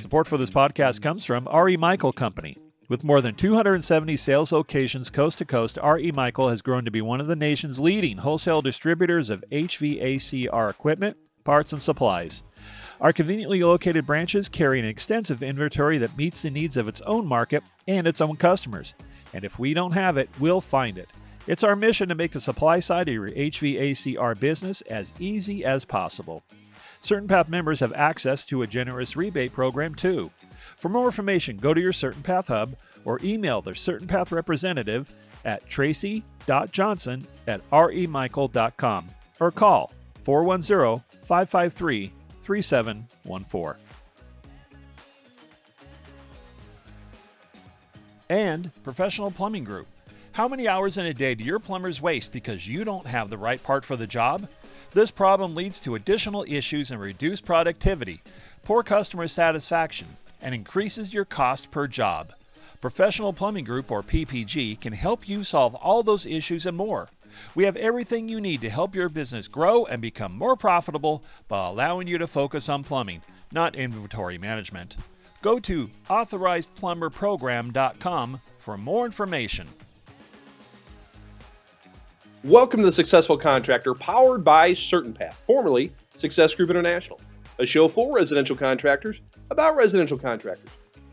Support for this podcast comes from R.E. Michel Company. With more than 270 sales locations coast to coast, R.E. Michel has grown to be one of the nation's leading wholesale distributors of HVACR equipment, parts, and supplies. Our conveniently located branches carry an extensive inventory that meets the needs of its own market and its own customers. And if we don't have it, we'll find it. It's our mission to make the supply side of your HVACR business as easy as possible. Certain Path members have access to a generous rebate program too. For more information, go to your Certain Path hub or email their Certain Path representative at tracy.johnson at remichel.com or call 410 553 3714. And Professional Plumbing Group. How many hours in a day do your plumbers waste because you don't have the right part for the job? This problem leads to additional issues and reduced productivity, poor customer satisfaction, and increases your cost per job. Professional Plumbing Group, or PPG, can help you solve all those issues and more. We have everything you need to help your business grow and become more profitable by allowing you to focus on plumbing, not inventory management. Go to authorizedplumberprogram.com for more information. Welcome to the Successful Contractor, powered by Certain Path, formerly Success Group International, a show for residential contractors about residential contractors.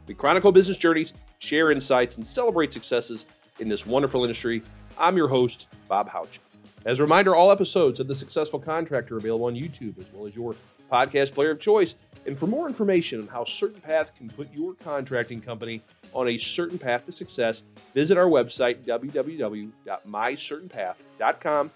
We chronicle business journeys, share insights, and celebrate successes in this wonderful industry. I'm your host, Bob Houch. As a reminder, all episodes of The Successful Contractor are available on YouTube as well as your podcast player of choice. And for more information on how Certain Path can put your contracting company on a certain path to success, visit our website, www.mycertainpath.com.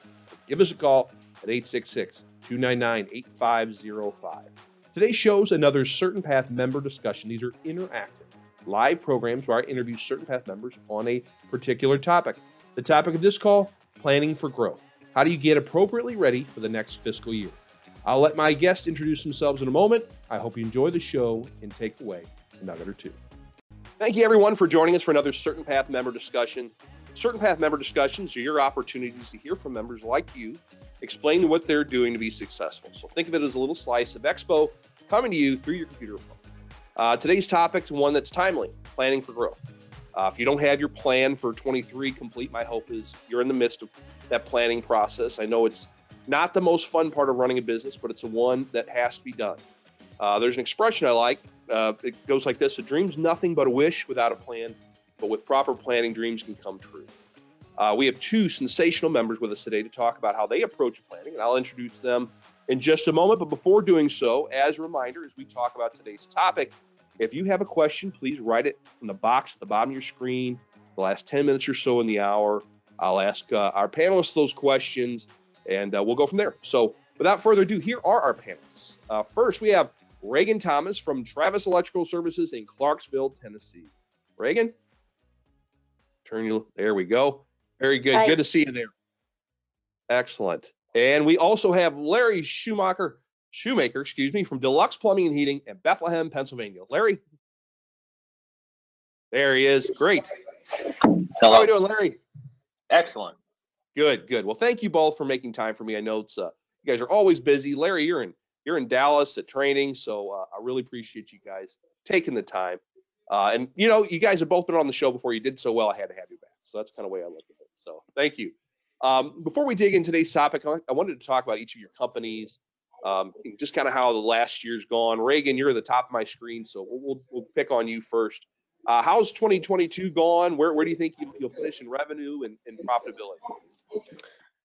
Give us a call at 866 299 8505. Today's show is another Certain Path member discussion. These are interactive, live programs where I interview Certain Path members on a particular topic. The topic of this call planning for growth. How do you get appropriately ready for the next fiscal year? I'll let my guests introduce themselves in a moment. I hope you enjoy the show and take away a nugget or two. Thank you, everyone, for joining us for another Certain Path member discussion. Certain Path member discussions are your opportunities to hear from members like you explain what they're doing to be successful. So think of it as a little slice of expo coming to you through your computer. Uh, today's topic is one that's timely planning for growth. Uh, if you don't have your plan for 23 complete, my hope is you're in the midst of that planning process. I know it's not the most fun part of running a business, but it's the one that has to be done. Uh, there's an expression I like. Uh, it goes like this A dream's nothing but a wish without a plan, but with proper planning, dreams can come true. Uh, we have two sensational members with us today to talk about how they approach planning, and I'll introduce them in just a moment. But before doing so, as a reminder, as we talk about today's topic, if you have a question, please write it in the box at the bottom of your screen. The last 10 minutes or so in the hour, I'll ask uh, our panelists those questions, and uh, we'll go from there. So, without further ado, here are our panelists. Uh, first, we have Reagan Thomas from Travis Electrical Services in Clarksville, Tennessee. Reagan, turn you. There we go. Very good. Hi. Good to see you there. Excellent. And we also have Larry Schumacher, Shoemaker, excuse me, from Deluxe Plumbing and Heating in Bethlehem, Pennsylvania. Larry. There he is. Great. Hello. How are we doing, Larry? Excellent. Good, good. Well, thank you both for making time for me. I know it's uh, you guys are always busy. Larry, you're in you're in Dallas at training, so uh, I really appreciate you guys taking the time. Uh, and you know, you guys have both been on the show before. You did so well, I had to have you back. So that's kind of the way I look at it. So thank you. Um, before we dig into today's topic, I wanted to talk about each of your companies, um, just kind of how the last year's gone. Reagan, you're at the top of my screen, so we'll, we'll, we'll pick on you first. Uh, how's 2022 gone? Where, where do you think you, will finish in revenue and, and profitability?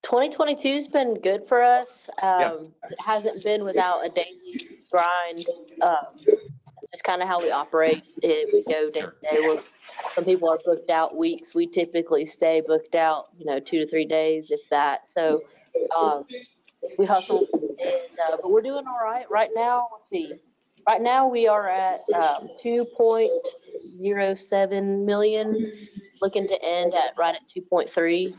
2022 has been good for us. Um. It hasn't been without a daily grind. Um, just kind of how we operate. It, we go day to day. We're, some people are booked out weeks. We typically stay booked out, you know, two to three days, if that. So um, we hustle, and, uh, but we're doing all right right now. Let's see. Right now we are at um, 2.07 million, looking to end at right at 2.3.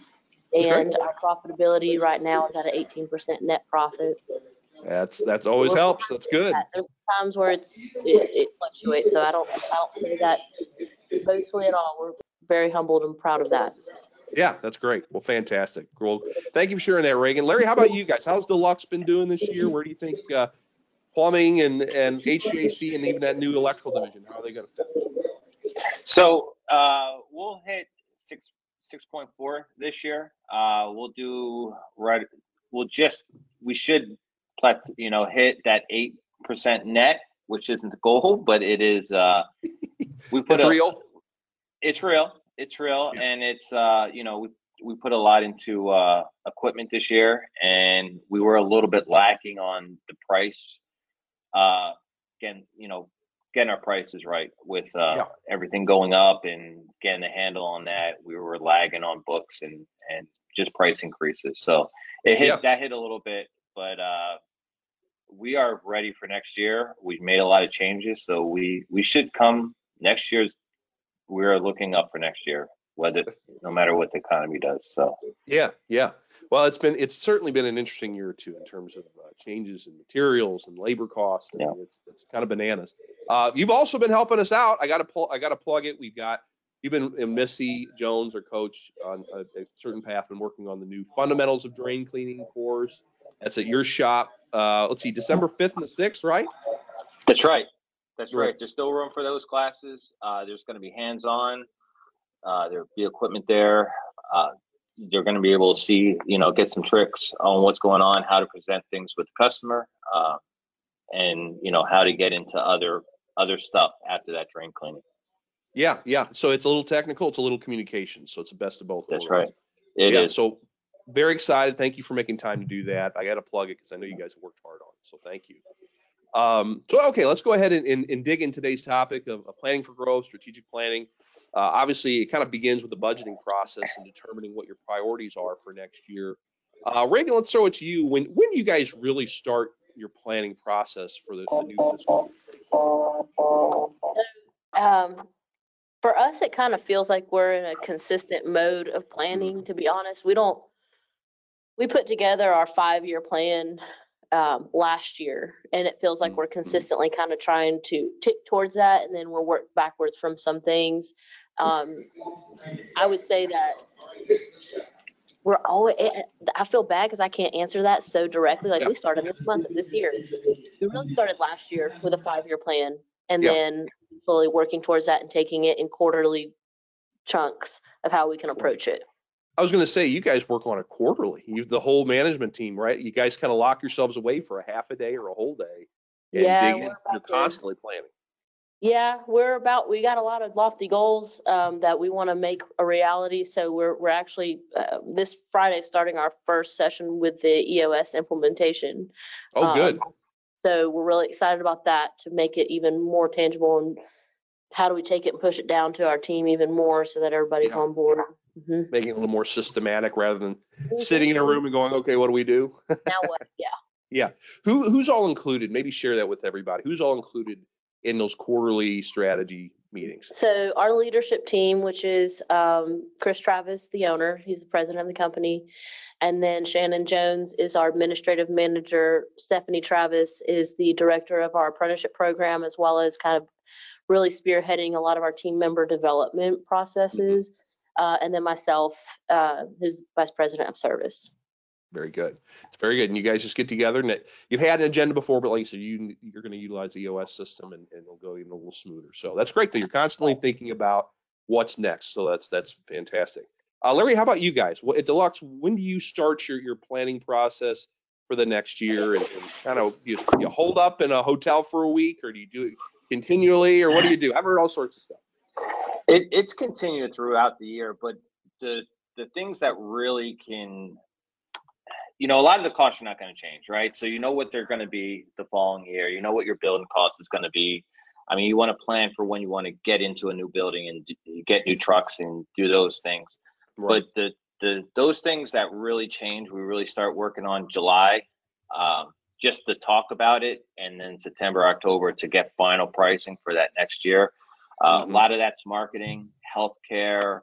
And our profitability right now is at an 18% net profit. That's that's always We're helps. That's good. There's times where it's it, it fluctuates, so I don't I don't say that boastfully at all. We're very humbled and proud of that. Yeah, that's great. Well, fantastic. Well, thank you for sharing that, Reagan. Larry, how about you guys? How's Deluxe been doing this year? Where do you think uh, plumbing and, and HVAC and even that new electrical division, how are they going to fit? So uh, we'll hit six six point four this year. Uh, we'll do right. We'll just we should, you know, hit that eight percent net, which isn't the goal, but it is. Uh, we put it's a, real. It's real. It's real, yeah. and it's uh, you know we we put a lot into uh, equipment this year, and we were a little bit lacking on the price. Uh, again, you know, getting our prices right with uh, yeah. everything going up and getting a handle on that. We were lagging on books and and just price increases. So it hit yeah. that hit a little bit, but uh, we are ready for next year. We've made a lot of changes, so we we should come next year's we're looking up for next year, whether no matter what the economy does. So yeah, yeah. Well, it's been it's certainly been an interesting year or two in terms of uh, changes in materials and labor costs. I mean, yeah. it's, it's kind of bananas. Uh, you've also been helping us out. I got to pull. I got to plug it. We've got you've been uh, Missy Jones, our coach on a, a, certain path, been working on the new fundamentals of drain cleaning course. That's at your shop. Uh, let's see, December fifth and the sixth, right? That's right. That's right. There's still room for those classes. Uh, there's going to be hands-on. Uh, there'll be equipment there. Uh, they're going to be able to see, you know, get some tricks on what's going on, how to present things with the customer, uh, and you know how to get into other other stuff after that drain cleaning. Yeah, yeah. So it's a little technical. It's a little communication. So it's the best of both. That's worlds. right. It yeah, is. So very excited. Thank you for making time to do that. I got to plug it because I know you guys have worked hard on it. So thank you. Um, so, okay, let's go ahead and, and, and dig in today's topic of, of, planning for growth, strategic planning. Uh, obviously, it kind of begins with the budgeting process and determining what your priorities are for next year. Uh, Reagan, let's throw it to you. When when do you guys really start your planning process for the, the new fiscal? Um, for us, it kind of feels like we're in a consistent mode of planning. To be honest, we don't. We put together our five-year plan um, last year, and it feels like mm-hmm. we're consistently kind of trying to tick towards that, and then we'll work backwards from some things. Um, I would say that we're always. Eh, eh, I feel bad because I can't answer that so directly. Like yeah. we started this month of this year. We really started last year with a five-year plan, and yeah. then slowly working towards that and taking it in quarterly chunks of how we can approach it. I was going to say, you guys work on it quarterly. You, the whole management team, right? You guys kind of lock yourselves away for a half a day or a whole day, and yeah, dig in. You're constantly planning. Yeah, we're about. We got a lot of lofty goals um, that we want to make a reality. So we're we're actually uh, this Friday starting our first session with the EOS implementation. Oh, good. Um, so we're really excited about that to make it even more tangible and how do we take it and push it down to our team even more so that everybody's yeah. on board mm-hmm. making it a little more systematic rather than mm-hmm. sitting in a room and going, okay, what do we do? now what? Yeah. yeah. Who who's all included? Maybe share that with everybody. Who's all included in those quarterly strategy meetings? So our leadership team, which is um, Chris Travis, the owner, he's the president of the company. And then Shannon Jones is our administrative manager. Stephanie Travis is the director of our apprenticeship program, as well as kind of really spearheading a lot of our team member development processes. Mm-hmm uh, and then myself, uh, who's vice president of service. Very good. It's very good. And you guys just get together and it, you've had an agenda before, but like you said, you, you're going to utilize the EOS system and, and it'll go even a little smoother. So that's great that you're constantly thinking about what's next. So that's, that's fantastic. Uh, Larry, how about you guys? Well, at Deluxe, when do you start your, your planning process for the next year and, and kind of you, you hold up in a hotel for a week or do you do it continually or what do you do? I've heard all sorts of stuff. It, it's continued throughout the year, but the the things that really can, you know, a lot of the costs are not going to change, right? So you know what they're going to be the following year. You know what your building cost is going to be. I mean, you want to plan for when you want to get into a new building and get new trucks and do those things. Right. But the the those things that really change, we really start working on July, um, just to talk about it, and then September, October to get final pricing for that next year. Uh, mm-hmm. A lot of that's marketing, healthcare,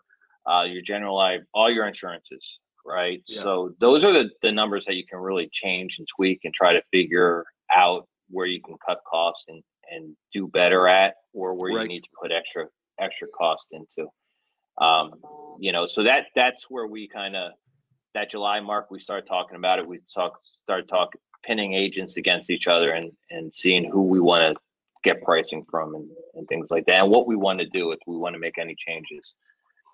uh, your general life, all your insurances, right? Yeah. So those are the, the numbers that you can really change and tweak and try to figure out where you can cut costs and, and do better at or where right. you need to put extra extra cost into. Um, you know, so that that's where we kind of that July mark we started talking about it. We talk started talking pinning agents against each other and and seeing who we want to get pricing from and, and things like that and what we want to do if we want to make any changes.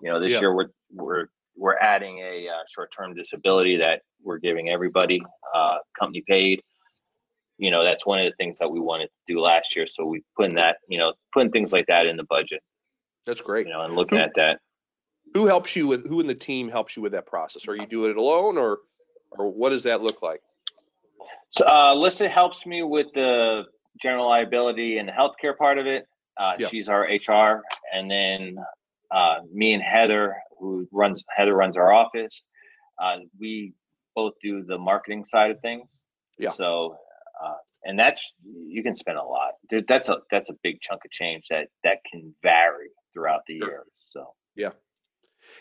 You know, this Yeah. year we're we're we're adding a uh, short-term disability that we're giving everybody uh, company paid. You know, that's one of the things that we wanted to do last year. So we putting that, you know, putting things like that in the budget, That's great. you know, and looking at that. Who helps you with who in the team helps you with that process? Are you doing it alone or or what does that look like? So uh, Alyssa helps me with the general liability and the healthcare part of it. Uh, Yeah. She's our HR, and then uh, me and Heather, who runs Heather runs our office. Uh, we both do the marketing side of things. Yeah. So, uh, and that's you can spend a lot. That's a that's a big chunk of change that that can vary throughout the Sure. year. So. Yeah.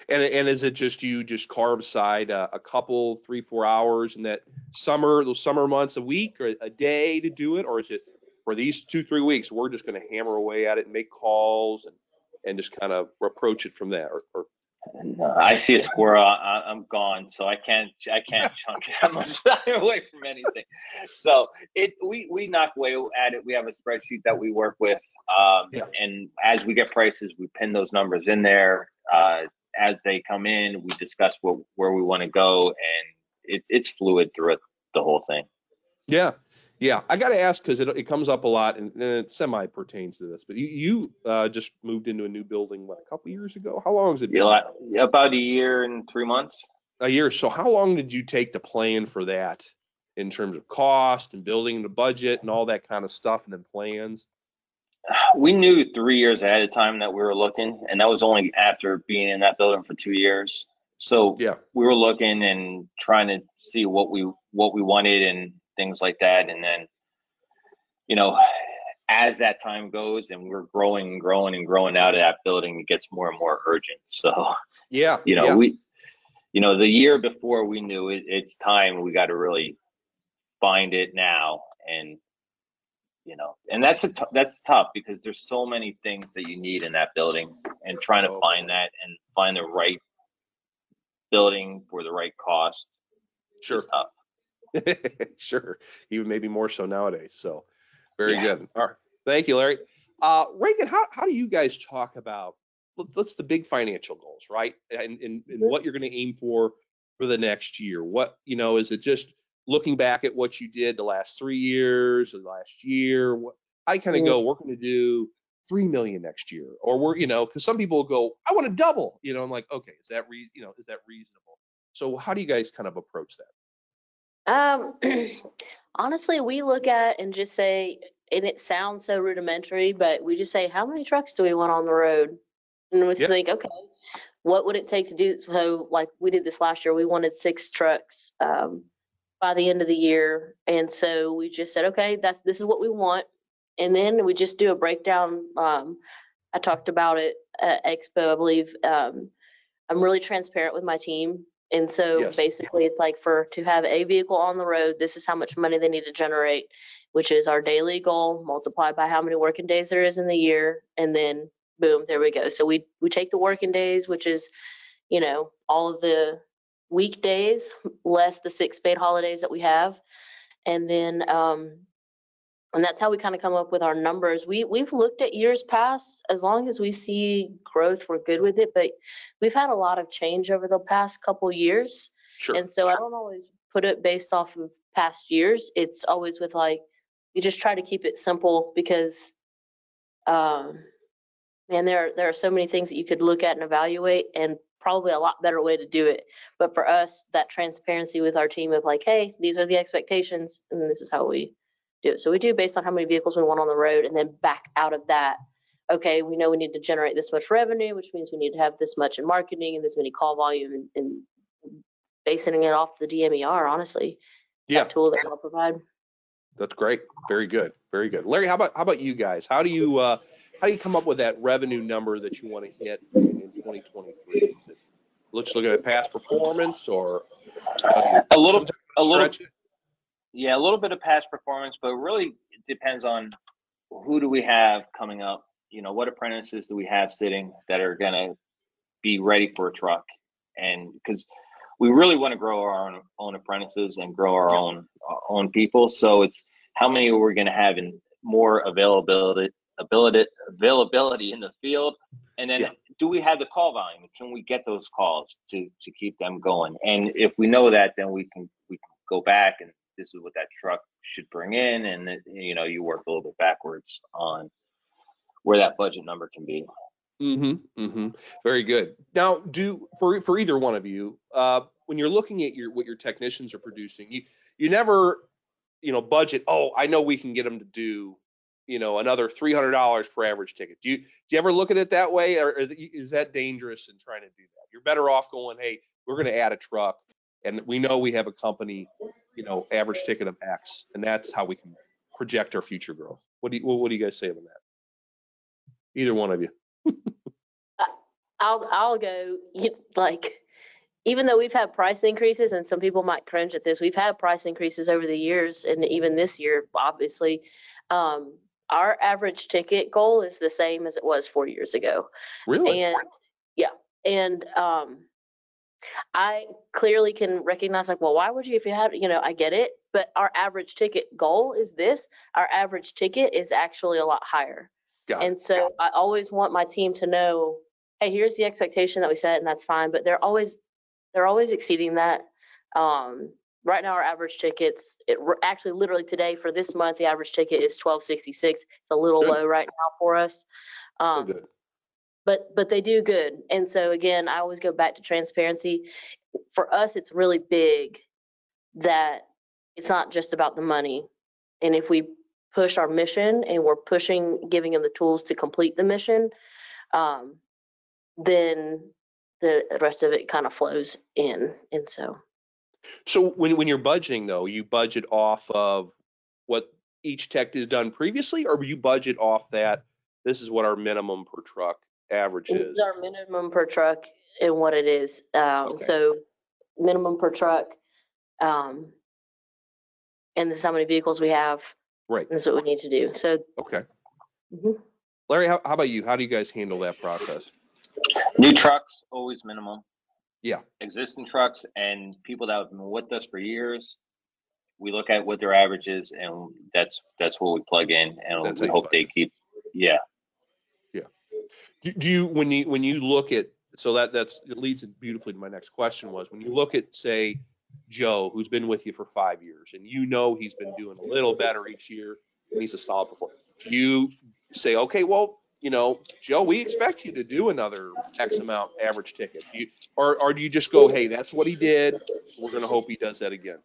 And and is it just you just carve aside a, a couple, three, four hours in that summer, those summer months, a week or a day to do it, or is it for these two, three weeks, we're just going to hammer away at it and make calls and and just kind of approach it from there? Or, or No, I see a squirrel. I, I'm gone, so I can't. I can't chunk that much time away from anything. So it we we knock away at it. We have a spreadsheet that we work with, um, Yeah. and as we get prices, we pin those numbers in there. Uh, as they come in, we discuss what where we want to go, and it, it's fluid through it, the whole thing. yeah, yeah, I got to ask because it it comes up a lot and, and it semi pertains to this. But you you uh, just moved into a new building what a couple years ago? How long has it been? know, about a year and three months. a year. So how long did you take to plan for that in terms of cost and building the budget and all that kind of stuff and then plans? we knew three years ahead of time that we were looking, and that was only after being in that building for two years. So Yeah. we were looking and trying to see what we what we wanted and things like that, and then you know, as that time goes and we're growing and growing and growing out of that building, it gets more and more urgent. So Yeah. you know, yeah. we you know the year before we knew it, it's time we got to really find it now and you know and that's a t- that's tough because there's so many things that you need in that building and trying to Oh, find that and find the right building for the right cost sure. is tough sure. Even maybe more so nowadays. So very Yeah. good. All right. Thank you, Larry. Uh, Reagan, how, how do you guys talk about let's the big financial goals, right? And, and, and what you're going to aim for for the next year. What, you know, is it just looking back at what you did the last three years or the last year? What, I kind of go, we're going to do three million next year, or we're, you know, because some people go, I want to double, you know, I'm like, okay, is that re, you know, is that reasonable? So how do you guys kind of approach that? Um, honestly, we look at and just say, and it sounds so rudimentary, but we just say, how many trucks do we want on the road? And we Yeah. think, okay, what would it take to do? So, like we did this last year, we wanted six trucks um, by the end of the year, and so we just said, okay, that's this is what we want, and then we just do a breakdown. Um, I talked about it at Expo, I believe. Um, I'm really transparent with my team. And so Yes. basically it's like for to have a vehicle on the road, this is how much money they need to generate, which is our daily goal multiplied by how many working days there is in the year. And then boom, there we go. So we we take the working days, which is, you know, all of the weekdays less the six paid holidays that we have. And then um and that's how we kind of come up with our numbers. We we've looked at years past. As long as we see growth, we're good with it. But we've had a lot of change over the past couple years, Sure. and so I don't always put it based off of past years. It's always with like you just try to keep it simple because, um, man, there are, there are so many things that you could look at and evaluate, and probably a lot better way to do it. But for us, that transparency with our team of like, hey, these are the expectations, and this is how we do it. So we do based on how many vehicles we want on the road, and then back out of that. Okay, we know we need to generate this much revenue, which means we need to have this much in marketing and this many call volume, and, and basing it off the DMER, honestly, Yeah. that tool that we'll provide. That's great. Very good. Very good. Larry, how about how about you guys? How do you uh, how do you come up with that revenue number that you want to hit in 2023? Is it let's look at past performance or how do a little a little it? Yeah, a little bit of past performance, but really it depends on who do we have coming up. You know, what apprentices do we have sitting that are gonna be ready for a truck, and because we really want to grow our own, own apprentices and grow our own our own people. So it's how many are we going to have in more availability ability availability in the field, and then yeah. do we have the call volume? Can we get those calls to to keep them going? And if we know that, then we can we can go back and this is what that truck should bring in, and it, you know you work a little bit backwards on where that budget number can be. Mm-hmm. Mm-hmm. Very good. Now, do for for either one of you, uh, when you're looking at your what your technicians are producing, you you never, you know, budget. Oh, I know we can get them to do, you know, another three hundred dollars per average ticket. Do you do you ever look at it that way, or is that dangerous in trying to do that? You're better off going, hey, we're going to add a truck, and we know we have a company, you know, average ticket of X, and that's how we can project our future growth. What do you what do you guys say on that? Either one of you. I'll I'll go like even though we've had price increases and some people might cringe at this, we've had price increases over the years and even this year, obviously. Um, our average ticket goal is the same as it was four years ago. Really? And yeah. And um, I clearly can recognize like, well, why would you if you had, you know, I get it, but our average ticket goal is this. Our average ticket is actually a lot higher. Got and it. so I always want my team to know, hey, here's the expectation that we set, and that's fine. But they're always they're always exceeding that. Um, right now, our average tickets, it actually literally today for this month, the average ticket is 1266. It's a little good. low right now for us. Um. But but they do good, and so again, I always go back to transparency. For us, it's really big that it's not just about the money, and if we push our mission and we're pushing giving them the tools to complete the mission um, then the rest of it kind of flows in. And so. So when when you're budgeting though you budget off of what each tech has done previously or you budget off that this is what our minimum per truck average is our minimum per truck and what it is um, okay. so minimum per truck um, and this is how many vehicles we have Right. That's what we need to do. So, Okay. Mhm. Larry, how, how about you? How do you guys handle that process? New trucks, always minimum. Yeah. Existing trucks and people that have been with us for years, we look at what their average is and that's, that's what we plug in and That's we hope they keep, yeah. Do, do you when you when you look at so that that's it leads beautifully to my next question was when you look at say Joe, who's been with you for five years, and you know he's been doing a little better each year, and he's a solid performer. Do you say, okay, well, you know, Joe, we expect you to do another X amount average ticket, do you, or or do you just go, hey, that's what he did. We're going to hope he does that again.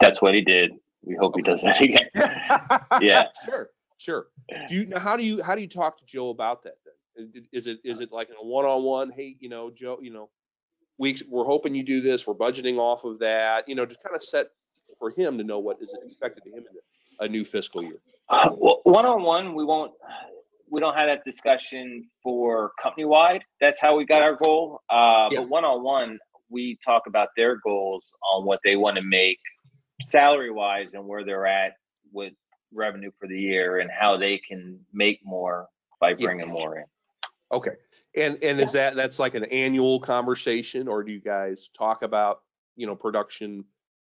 That's what he did. We hope he does that again. yeah. Sure. Sure. Do you now? How do you how do you talk to Joe about that? Is it is it like a one on one? Hey, you know, Joe, you know, we, we're hoping you do this. We're budgeting off of that, you know, to kind of set for him to know what is expected to him in a new fiscal year. Uh, well, one-on-one, we won't, we don't have that discussion for company-wide. That's how we got our goal. Uh, yeah. But one-on-one, we talk about their goals on what they want to make salary-wise and where they're at with revenue for the year and how they can make more by bringing yeah. more in. Okay. And and is that that's like an annual conversation, or do you guys talk about you know production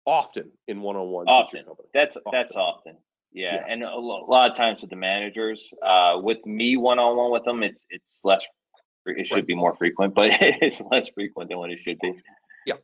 often in one on one? Often. That's often. that's often. Yeah. yeah. and a lot of times with the managers, uh, with me one on one with them, it's it's less. It should right. be more frequent, but it's less frequent than what it should be. Yeah.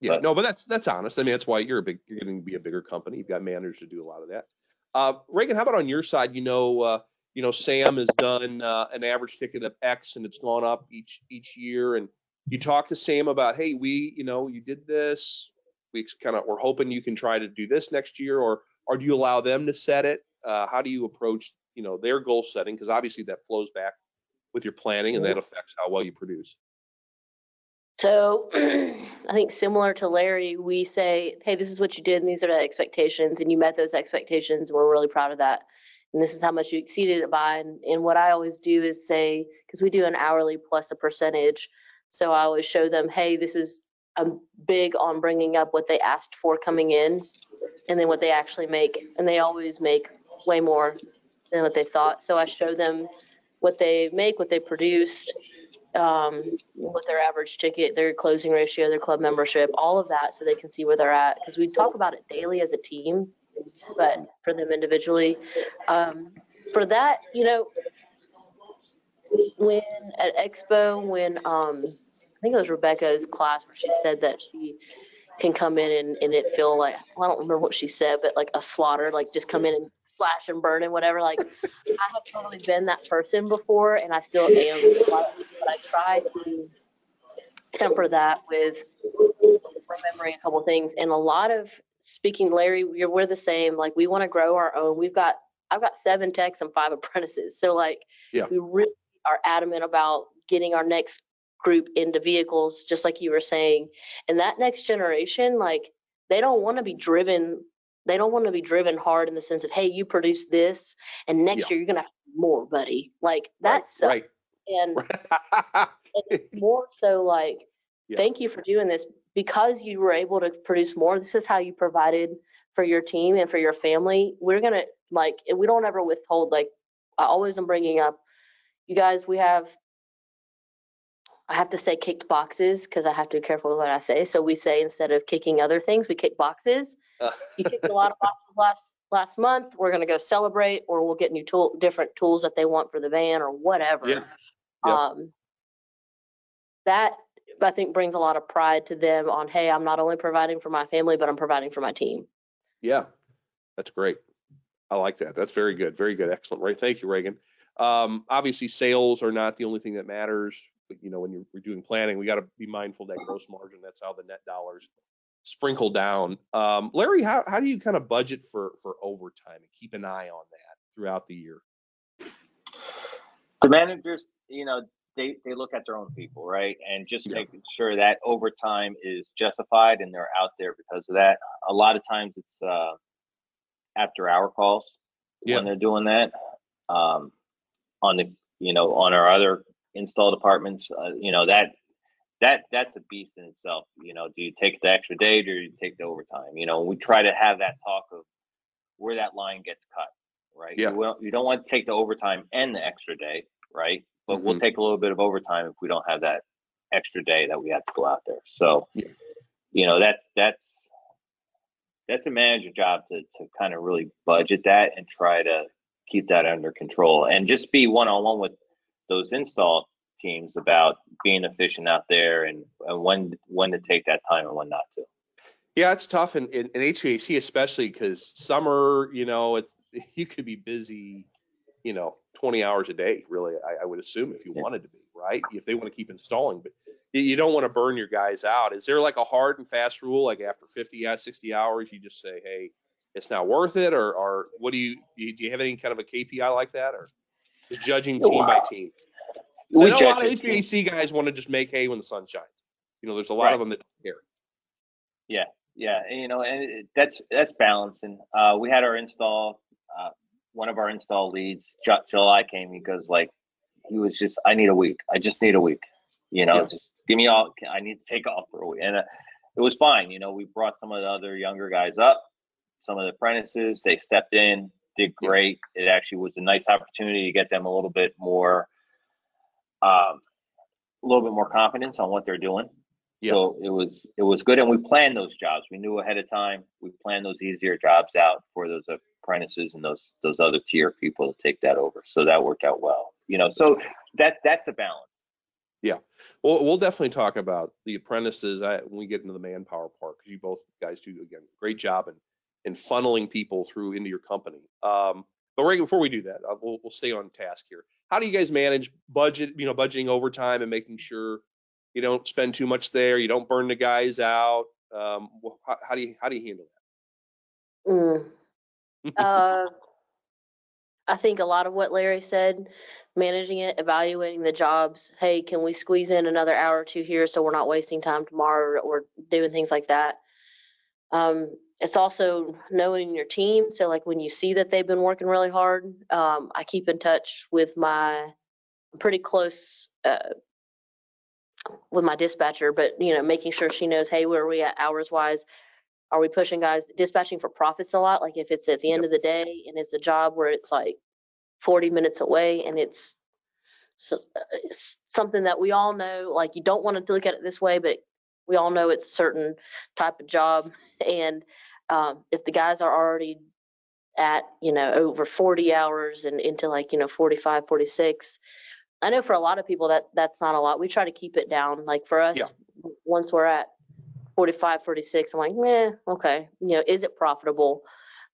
Yeah. But, no, but that's that's honest. I mean, that's why you're a big. You're going to be a bigger company. You've got managers to do a lot of that. Uh, Reagan, how about on your side? You know, uh, you know, Sam has done uh, an average ticket of X and it's gone up each each year. And you talk to Sam about, hey, we, you know, you did this. We kind of we're hoping you can try to do this next year, or or do you allow them to set it? Uh, how do you approach, you know, their goal setting? Because obviously that flows back with your planning and that affects how well you produce. So I think similar to Larry, we say, hey, this is what you did and these are the expectations, and you met those expectations. And we're really proud of that and this is how much you exceeded it by. And, and what I always do is say, because we do an hourly plus a percentage, so I always show them, hey, this is I'm big on bringing up what they asked for coming in, and then what they actually make, and they always make way more than what they thought. So I show them what they make, what they produced, um, what their average ticket, their closing ratio, their club membership, all of that, so they can see where they're at. Because we talk about it daily as a team, but for them individually, um, for that, you know, when at Expo, when um, I think it was Rebecca's class where she said that she can come in and, and it feel like well, I don't remember what she said, but like a slaughter, like just come in and slash and burn and whatever. Like I have totally been that person before, and I still am. But I try to temper that with remembering a couple things. And a lot of speaking, Larry, we're, we're the same. Like we want to grow our own. We've got I've got seven techs and five apprentices, so like Yeah. we really are adamant about getting our next group into vehicles, just like you were saying. And that next generation, like they don't want to be driven. They don't want to be driven hard in the sense of, hey, you produce this, and next Yeah. year you're gonna have more, buddy. Like that's right. and right. and it's more so like Yeah. thank you for doing this because you were able to produce more this is how you provided for your team and for your family. We're gonna like we don't ever withhold like i always am bringing up you guys we have i have to say kicked boxes because i have to be careful with what i say. So we say instead of kicking other things we kick boxes. Uh, you kicked a lot of boxes last last month. We're going to go celebrate or we'll get new tool different tools that they want for the van or whatever. Yeah. Yeah. um, that I think brings a lot of pride to them on, hey, I'm not only providing for my family, but I'm providing for my team. Yeah, that's great. I like that. That's very good. Very good. Excellent. Right. Thank you, Reagan. Um, obviously, sales are not the only thing that matters. But, you know, when you're, we're doing planning, we got to be mindful of that gross margin. That's how the net dollars sprinkle down. Um, Larry, how, how do you kind of budget for for overtime and keep an eye on that throughout the year? The managers, you know, they, they look at their own people, right? And just Yeah. making sure that overtime is justified and they're out there because of that. A lot of times it's uh, after hour calls Yeah. when they're doing that. Um, on the, you know, on our other install departments, uh, you know, that that that's a beast in itself. You know, do you take the extra day or do you take the overtime? You know, we try to have that talk of where that line gets cut, right? Yeah. You, you don't want to take the overtime and the extra day, right? But we'll mm-hmm. take a little bit of overtime if we don't have that extra day that we have to go out there. So, Yeah. you know, that's that's that's a manager job to to kind of really budget that and try to keep that under control and just be one on one with those install teams about being efficient out there and, and when when to take that time and when not to. Yeah, it's tough in, in, in HVAC, especially because summer, you know, it's you could be busy, you know, 20 hours a day, really, I, I would assume if you Yeah. wanted to be, right? If they want to keep installing, but you, don't want to burn your guys out. Is there like a hard and fast rule, like after 50, uh, 60 hours, you just say, hey, it's not worth it? Or, or what do you, do you, have any kind of a KPI like that? Or just judging team by team? 'Cause I We know a lot of HVAC guys want to just make hay when the sun shines. You know, there's a lot of them that don't care. Yeah, yeah. and, you know, and it, that's that's balancing. Uh, we had our install, uh, one of our install leads, Ju- July came. He goes like, he was just, I need a week. I just need a week. You know, Yeah. just give me all. I need to take off for a week, and uh, it was fine. You know, we brought some of the other younger guys up, some of the apprentices. They stepped in, did Yeah. great. It actually was a nice opportunity to get them a little bit more, um, a little bit more confidence on what they're doing. Yeah. So it was it was good, and we planned those jobs. We knew ahead of time. We planned those easier jobs out for those apprentices and those those other tier people to take that over. So that worked out well. You know, so that that's a balance. Yeah, well, we'll definitely talk about the apprentices I, when we get into the manpower part because you both guys do again great job in in funneling people through into your company. Um, but right before we do that, uh, we'll, we'll stay on task here. How do you guys manage budget? You know, budgeting overtime and making sure you don't spend too much there, you don't burn the guys out. Um, how, how do you how do you handle Mm. Uh, I think a lot of what Larry said, managing it, evaluating the jobs. Hey, can we squeeze in another hour or two here so we're not wasting time tomorrow or doing things like that? Um, it's also knowing your team. So, like when you see that they've been working really hard, um, I keep in touch with my I'm pretty close uh, with my dispatcher, but you know, making sure she knows, hey, where are we at hours wise? Are we pushing guys dispatching for profits a lot? Like if it's at the end of the day and it's a job where it's like 40 minutes away and it's so, uh, it's something that we all know, like you don't want to look at it this way, but we all know it's a certain type of job. And um, if the guys are already at, you know, over 40 hours and into like, you know, 45, 46, I know for a lot of people that that's not a lot. We try to keep it down. Like for us, Yeah. once we're at 45, 46, I'm like, meh, okay. You know, is it profitable?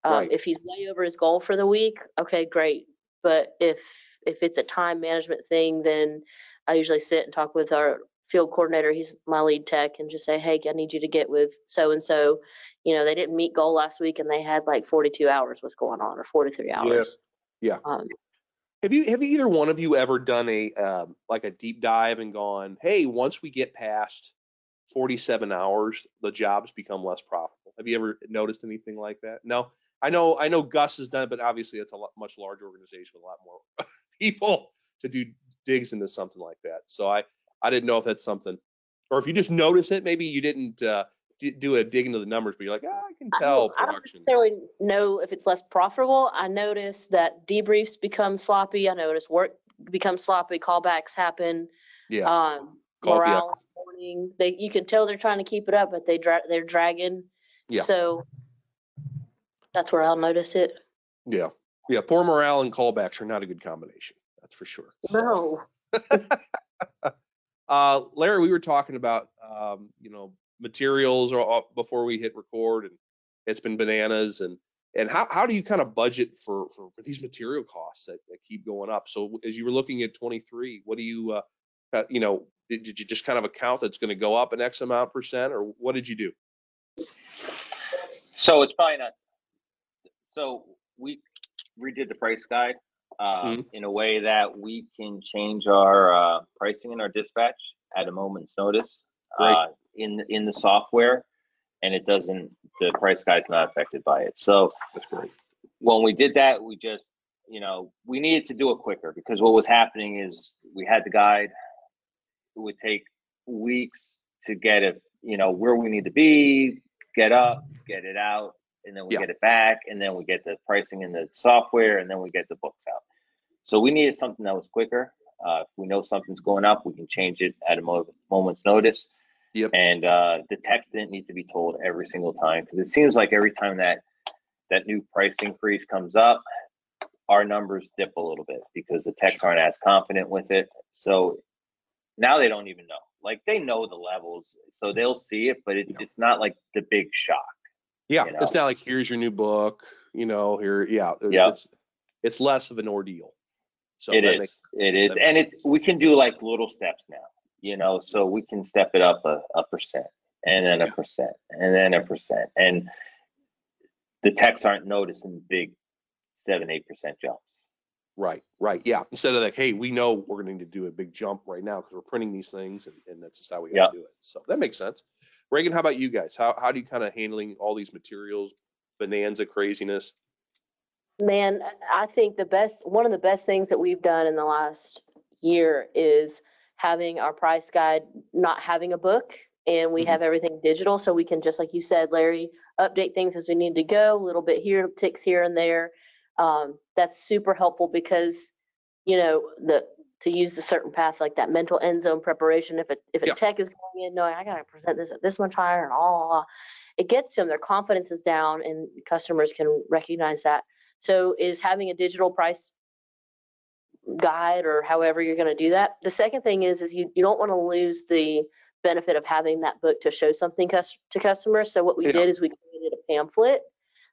Um, Right. If he's way over his goal for the week, okay, great. But if if it's a time management thing, then I usually sit and talk with our field coordinator. He's my lead tech, and just say, hey, I need you to get with so and so. You know, they didn't meet goal last week, and they had like 42 hours. What's going on, or 43 hours? Yeah. Um, Have you have either one of you ever done a um, like a deep dive and gone, hey, once we get past 47 hours, the jobs become less profitable? Have you ever noticed anything like that? No. I know I know Gus has done it, but obviously it's a lot, much larger organization with a lot more people to do digs into something like that. So I I didn't know if that's something, or if you just notice it, maybe you didn't uh, d- do a dig into the numbers, but you're like, ah, I can I tell don't, I don't production. necessarily know if it's less profitable. I notice that debriefs become sloppy. I notice work becomes sloppy. Callbacks happen. Yeah. Um, Call- morale in. They you can tell they're trying to keep it up, but they dra- they're dragging. Yeah. So that's where I'll notice it. Yeah. Yeah. Poor morale and callbacks are not a good combination. That's for sure. So- No. Uh, Larry, we were talking about, um, you know, materials or uh, before we hit record and it's been bananas and, and how, how do you kind of budget for, for, for these material costs that, that keep going up? So as you were looking at 23, what do you, uh, uh, you know, did, did you just kind of account that's going to go up an X amount percent or what did you do? So it's probably not. So we redid the price guide uh, Mhm. in a way that we can change our uh, pricing and our dispatch at a moment's notice uh, in in the software, and it doesn't. The price guide's not affected by it. So That's great. when we did that, we just, you know, we needed to do it quicker because what was happening is we had the guide. It would take weeks to get it, you know, where we need to be, get up, get it out, and then we Yeah. get it back, and then we get the pricing in the software, and then we get the books out. So we needed something that was quicker. Uh, if we know something's going up, we can change it at a mo- moment's notice. Yep. And uh, the text didn't need to be told every single time because it seems like every time that that new price increase comes up, our numbers dip a little bit because the techs aren't as confident with it. So now they don't even know. Like they know the levels, so they'll see it, but it, Yeah. it's not like the big shock. Yeah. you It's not like, here's your new book, you know, here, yeah. Uh, yeah. It's, it's less of an ordeal. So it is. makes- it is, and it we can do like little steps now. You know, so we can step it up a, a percent, and then a Yeah. percent, and then a percent, and the techs aren't noticing big seven eight percent jumps. Right, right, yeah. Instead of like, hey, we know we're going to do a big jump right now because we're printing these things, and, and that's just how we got to do it. So that makes sense. Reagan, how about you guys? How how do you kind of handling all these materials, bonanza craziness? Man, I think the best, one of the best things that we've done in the last year is having our price guide, not having a book, and we Mhm. have everything digital, so we can, just like you said, Larry, update things as we need to go, a little bit here, ticks here and there. Um, that's super helpful because, you know, the, to use the certain path, like that mental end zone preparation, if a, if a Yeah. tech is going in, knowing I gotta present this at this much higher and all, it gets to them, their confidence is down and customers can recognize that. So is having a digital price guide or however you're going to do that. The second thing is is you, you don't want to lose the benefit of having that book to show something cus- to customers. So what we Yeah. did is we created a pamphlet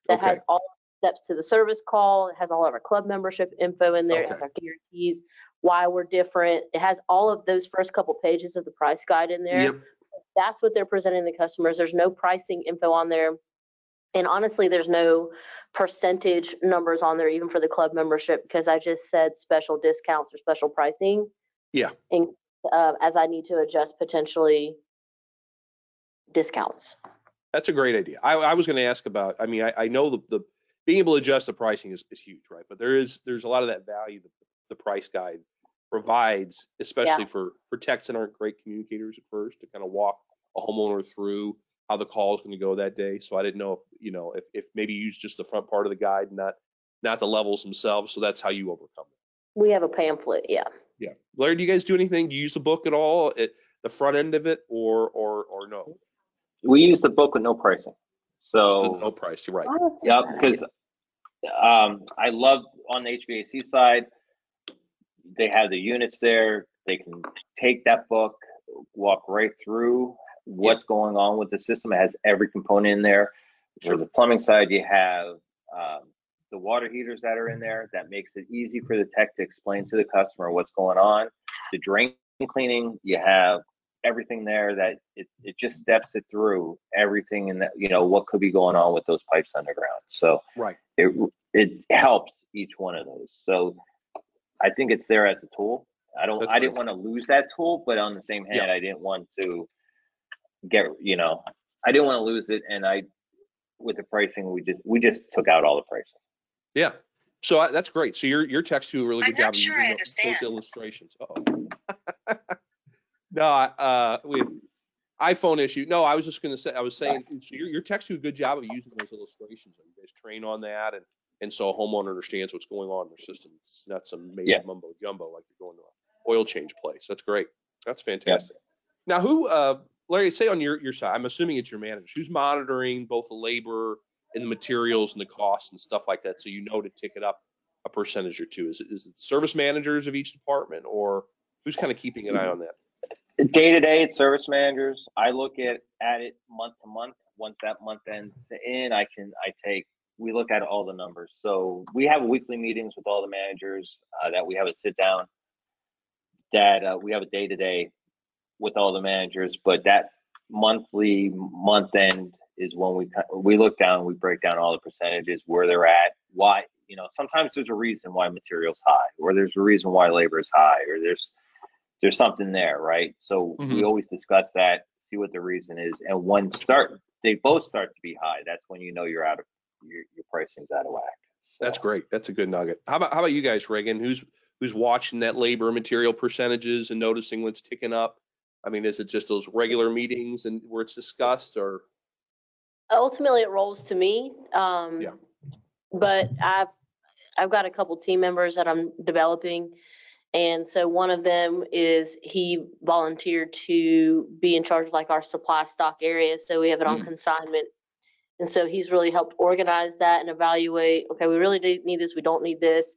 that has Okay. all steps to the service call. It has all of our club membership info in there. It has our guarantees, why we're different. It has all of those first couple pages of the price guide in there Yep. that's what they're presenting the customers. There's no pricing info on there. And honestly, there's no percentage numbers on there even for the club membership because I just said special discounts or special pricing. Yeah. And uh, as I need to adjust potentially discounts. That's a great idea. I, I was going to ask about. I mean, I, I know the, the being able to adjust the pricing is, is huge, right? But there is there's a lot of that value that the price guide provides, especially Yes. for for techs that aren't great communicators at first, to kind of walk a homeowner through how the call is going to go that day. So I didn't know if you know if, if maybe you use just the front part of the guide, not not the levels themselves. So that's how you overcome it. We have a pamphlet, yeah. Yeah. Larry, do you guys do anything? Do you use the book at all at the front end of it or or or no? We use the book with no pricing. So, no price, you're right. yeah, because um, I love on the HVAC side, they have the units there. They can take that book, walk right through what's going on with the system. It has every component in there. For the plumbing side, you have um, the water heaters that are in there. That makes it easy for the tech to explain to the customer what's going on. The drain cleaning, you have everything there that it, it just steps it through everything and that you know what could be going on with those pipes underground. So Right. it it helps each one of those. So I think it's there as a tool. I don't That's I didn't want to lose that tool, but on the same hand, Yeah. I didn't want to get you know I didn't want to lose it, and I with the pricing we just we just took out all the pricing. Yeah. So I, that's great. So your your text do a really I'm good job not of sure using I understand. those illustrations. No, uh, we iPhone issue. No, I was just going to say. I was saying so your your text do a good job of using those illustrations. You guys train on that, and and so a homeowner understands what's going on in their system. It's not some made yeah. mumbo jumbo like you're going to an oil change place. That's great. That's fantastic. Now, who, uh, Larry, say on your your side. I'm assuming it's your manager. Who's monitoring both the labor and the materials and the costs and stuff like that, so you know to tick it up a percentage or two? Is it is it service managers of each department, or who's kind of keeping an eye on that? Day to day, service managers. I look at at it month to month. Once that month ends in, I can I take we look at all the numbers. So we have weekly meetings with all the managers uh, that we have a sit down. That uh, we have a day to day with all the managers, but that monthly month end is when we we look down, we break down all the percentages, where they're at, why you know sometimes there's a reason why materials high, or there's a reason why labor is high, or there's there's something there, right? So we Mhm. always discuss that, see what the reason is, and when start they both start to be high, that's when you know you're out of your your pricing's out of whack. So, That's great. That's a good nugget. How about how about you guys, Reagan? Who's who's watching that labor material percentages and noticing what's ticking up? I mean, is it just those regular meetings and where it's discussed, or ultimately it rolls to me. Um, Yeah. But I've, I've got a couple team members that I'm developing. And so one of them is he volunteered to be in charge of like our supply stock area. So we have it on Mm. consignment. And so he's really helped organize that and evaluate, okay, we really do need this, we don't need this.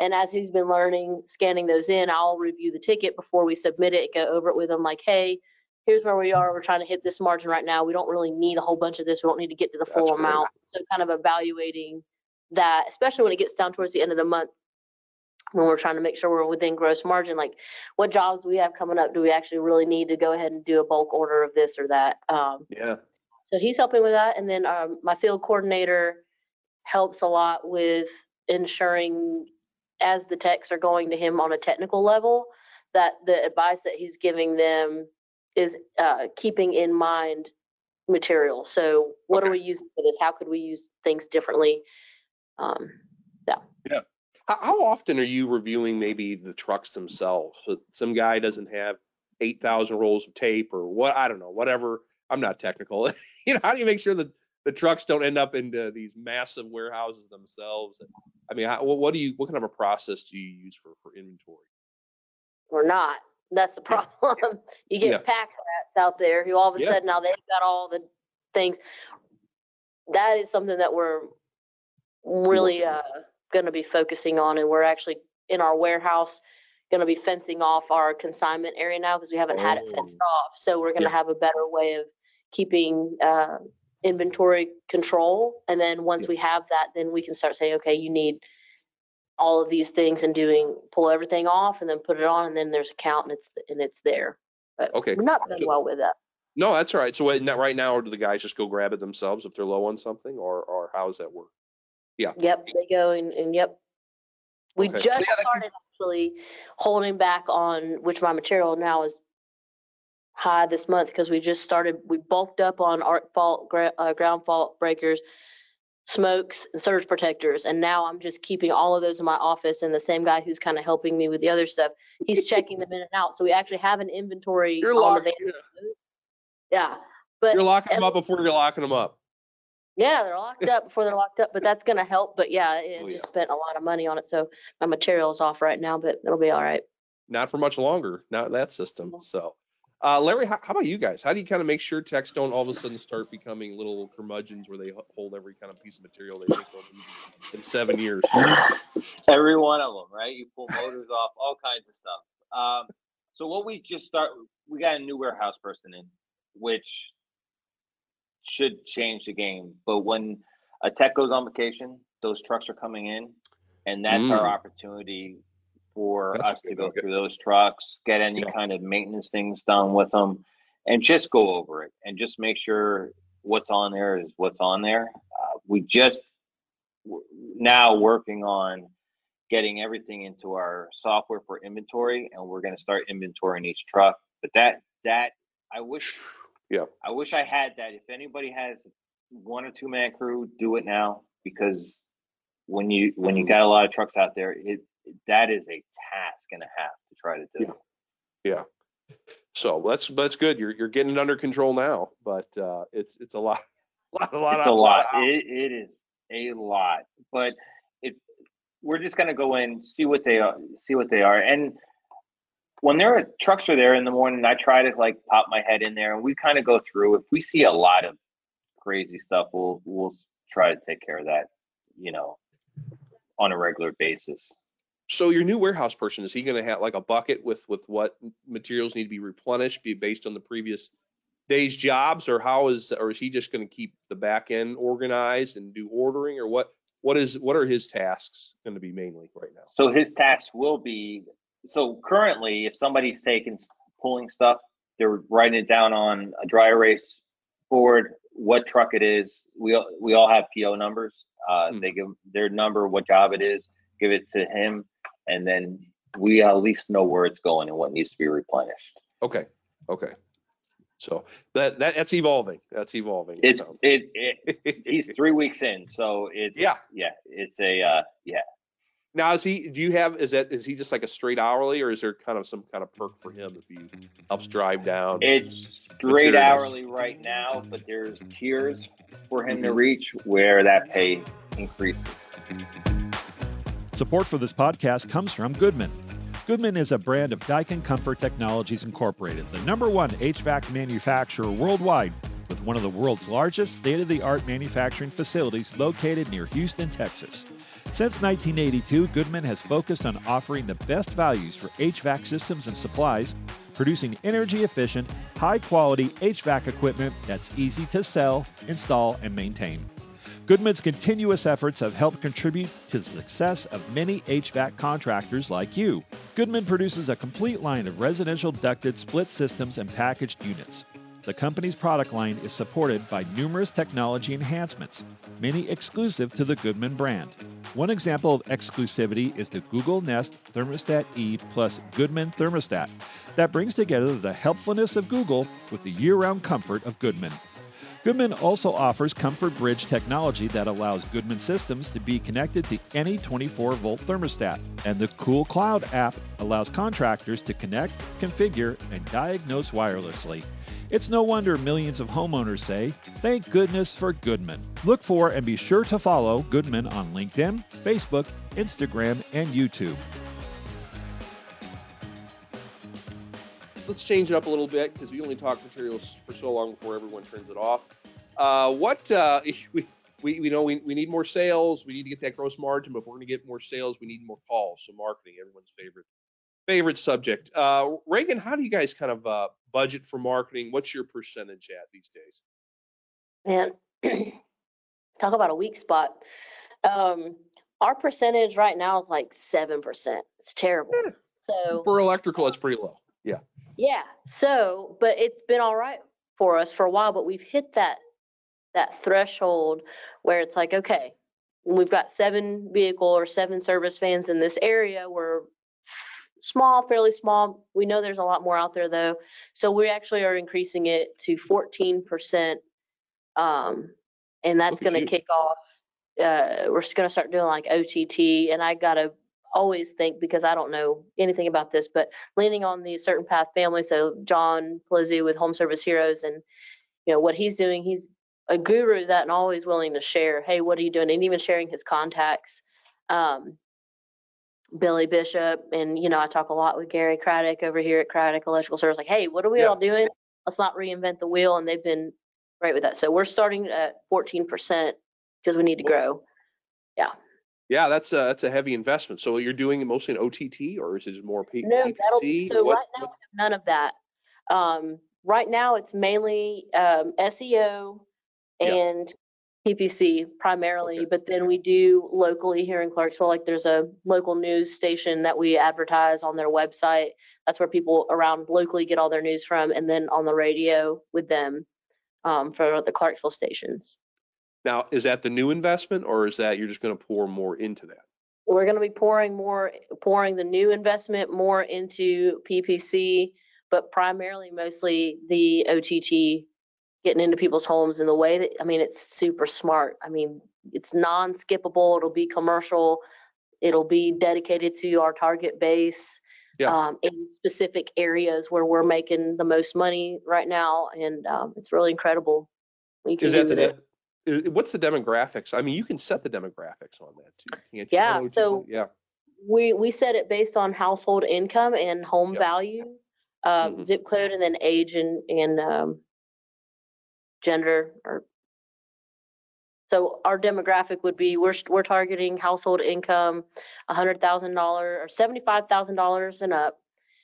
And as he's been learning, scanning those in, I'll review the ticket before we submit it, go over it with him like, hey, here's where we are. We're trying to hit this margin right now. We don't really need a whole bunch of this. We don't need to get to the That's full great. amount. So kind of evaluating that, especially when it gets down towards the end of the month, when we're trying to make sure we're within gross margin, like what jobs we have coming up? Do we actually really need to go ahead and do a bulk order of this or that? Um, yeah, so he's helping with that. And then um, my field coordinator helps a lot with ensuring as the techs are going to him on a technical level, that the advice that he's giving them is uh, keeping in mind material. So what are we using for this? How could we use things differently? Um, How, how often are you reviewing maybe the trucks themselves? So some guy doesn't have eight thousand rolls of tape or what? I don't know. Whatever. I'm not technical. you know, how do you make sure that the trucks don't end up into these massive warehouses themselves? I mean, how, what, do you? What kind of a process do you use for for inventory? or not. That's the Yeah. problem. You get Yeah. pack rats out there who all of a Yeah. sudden now they've got all the things. That is something that we're really uh, going to be focusing on, and we're actually in our warehouse going to be fencing off our consignment area now because we haven't had it fenced off. So we're going to Yeah. have a better way of keeping uh, inventory control, and then once Yeah. we have that, then we can start saying, okay, you need all of these things and doing pull everything off and then put it on and then there's a count and it's and it's there. But Okay. we're not doing So- well with that. No, that's all right. So right now, or do the guys just go grab it themselves if they're low on something, or or how does that work? Yep, they go and, and yep. We Okay. Just yeah, that started actually holding back on which my material now is high this month because we just started we bulked up on arc fault gra- uh, ground fault breakers smokes and surge protectors and now i'm just keeping all of those in my office and the same guy who's kind of helping me with the other stuff he's checking them in and out so we actually have an inventory You're on the yeah but you're locking them up before you're locking them up. Yeah, they're locked up before they're locked up, but that's gonna help. But yeah, it Oh, just yeah. spent a lot of money on it, so my material is off right now, but it'll be all right. not for much longer. Not that system. So, uh, Larry, how, how about you guys? How do you kind of make sure techs don't all of a sudden start becoming little curmudgeons where they hold every kind of piece of material they think they'll need in seven years? Every one of them, right? You pull motors off, all kinds of stuff. Um, so what we just start, we got a new warehouse person in, which should change the game. But when a tech goes on vacation, those trucks are coming in, and that's mm. our opportunity for that's us to go through those trucks, get any yeah. kind of maintenance things done with them, and just go over it and just make sure what's on there is what's on there. Uh, we just now working on getting everything into our software for inventory, and we're going to start inventorying each truck. But that that I wish, yeah, I wish I had that. If anybody has one or two man crew, do it now because when you when you got a lot of trucks out there, it that is a task and a half to try to do. Yeah. yeah. So that's that's good. You're you're getting it under control now, but uh, it's it's a lot, a lot, a lot. It's a lot. lot. It, it is a lot, but it we're just gonna go in, see what they are, see what they are, and when there trucks are there in the morning, I try to like pop my head in there, and we kind of go through. If we see a lot of crazy stuff, we'll we'll try to take care of that, you know, on a regular basis. So your new warehouse person is he going to have like a bucket with with what materials need to be replenished, be based on the previous day's jobs, or how is or is he just going to keep the back end organized and do ordering, or what? What is what are his tasks going to be mainly right now? So his tasks will be so currently, if somebody's taking pulling stuff, they're writing it down on a dry erase board, what truck it is. We all, we all have PO numbers. Uh, mm. They give their number, what job it is, give it to him, and then we at least know where it's going and what needs to be replenished. Okay. Okay. So that, that that's evolving. That's evolving. It's it, it he's three weeks in, so it's yeah yeah it's a uh, yeah now, is he? Do you have? Is that? Is he just like a straight hourly, or is there kind of some kind of perk for him if he helps drive down? It's straight hourly right now, but there's tiers for him to reach where that pay increases. Support for this podcast comes from Goodman. Goodman is a brand of Daikin Comfort Technologies Incorporated, the number one HVAC manufacturer worldwide, with one of the world's largest state of the art manufacturing facilities located near Houston, Texas. Since 1982, Goodman has focused on offering the best values for HVAC systems and supplies, producing energy efficient, high quality HVAC equipment that's easy to sell, install, and maintain. Goodman's continuous efforts have helped contribute to the success of many HVAC contractors like you. Goodman produces a complete line of residential ducted split systems and packaged units. The company's product line is supported by numerous technology enhancements, many exclusive to the Goodman brand. One example of exclusivity is the Google Nest Thermostat E plus Goodman Thermostat that brings together the helpfulness of Google with the year round comfort of Goodman. Goodman also offers Comfort Bridge technology that allows Goodman systems to be connected to any 24 volt thermostat. And the Cool Cloud app allows contractors to connect, configure, and diagnose wirelessly. It's no wonder millions of homeowners say, Thank goodness for Goodman. Look for and be sure to follow Goodman on LinkedIn, Facebook, Instagram, and YouTube. Let's change it up a little bit because we only talk materials for so long before everyone turns it off. Uh, what uh, we, we, we know we, we need more sales. We need to get that gross margin, but if we're going to get more sales, we need more calls. So marketing, everyone's favorite favorite subject. Uh, Reagan, how do you guys kind of uh, budget for marketing? What's your percentage at these days? Man, talk about a weak spot. Um, our percentage right now is like seven percent. It's terrible. Yeah. So for electrical, it's pretty low. Yeah. Yeah. So, but it's been all right for us for a while. But we've hit that that threshold where it's like, okay, we've got seven vehicle or seven service vans in this area. We're small, fairly small. We know there's a lot more out there though. So we actually are increasing it to 14%. Um, and that's going to kick off. Uh, we're going to start doing like OTT. And I got to always think because I don't know anything about this, but leaning on the CertainPath family. So John Plizzi with Home Service Heroes and, you know, what he's doing, he's a guru that and always willing to share, hey, what are you doing? And even sharing his contacts. Um, Billy Bishop, and you know, I talk a lot with Gary Craddock over here at Craddock Electrical Service. Like, hey, what are we Yeah. all doing? Let's not reinvent the wheel, and they've been great with that. So we're starting at 14% because we need to grow. Yeah, Yeah, that's a that's a heavy investment. So you're doing it mostly in OTT, or is it more P- No, PPC? so What- right now what- we have none of that. Um, right now it's mainly um, SEO and PPC primarily, Okay. but then we do locally here in Clarksville. Like there's a local news station that we advertise on their website. That's where people around locally get all their news from, and then on the radio with them um, for the Clarksville stations. Now, is that the new investment, or is that you're just going to pour more into that? We're going to be pouring more, pouring the new investment more into PPC, but primarily mostly the OTT, getting into people's homes in the way that, I mean, it's super smart. I mean, it's non-skippable. It'll be commercial. It'll be dedicated to our target base. Yeah. Um, in specific areas where we're making the most money right now. And, um, it's really incredible. what you can Is that the de- what's the demographics? I mean, you can set the demographics on that too, can't you? Yeah, so- yeah, We, we set it based on household income and home Yep. value, uh, Mhm. zip code, and then age and, and, um, gender or. So our demographic would be, we're, we're targeting household income, a hundred thousand dollar or seventy-five thousand dollars and up.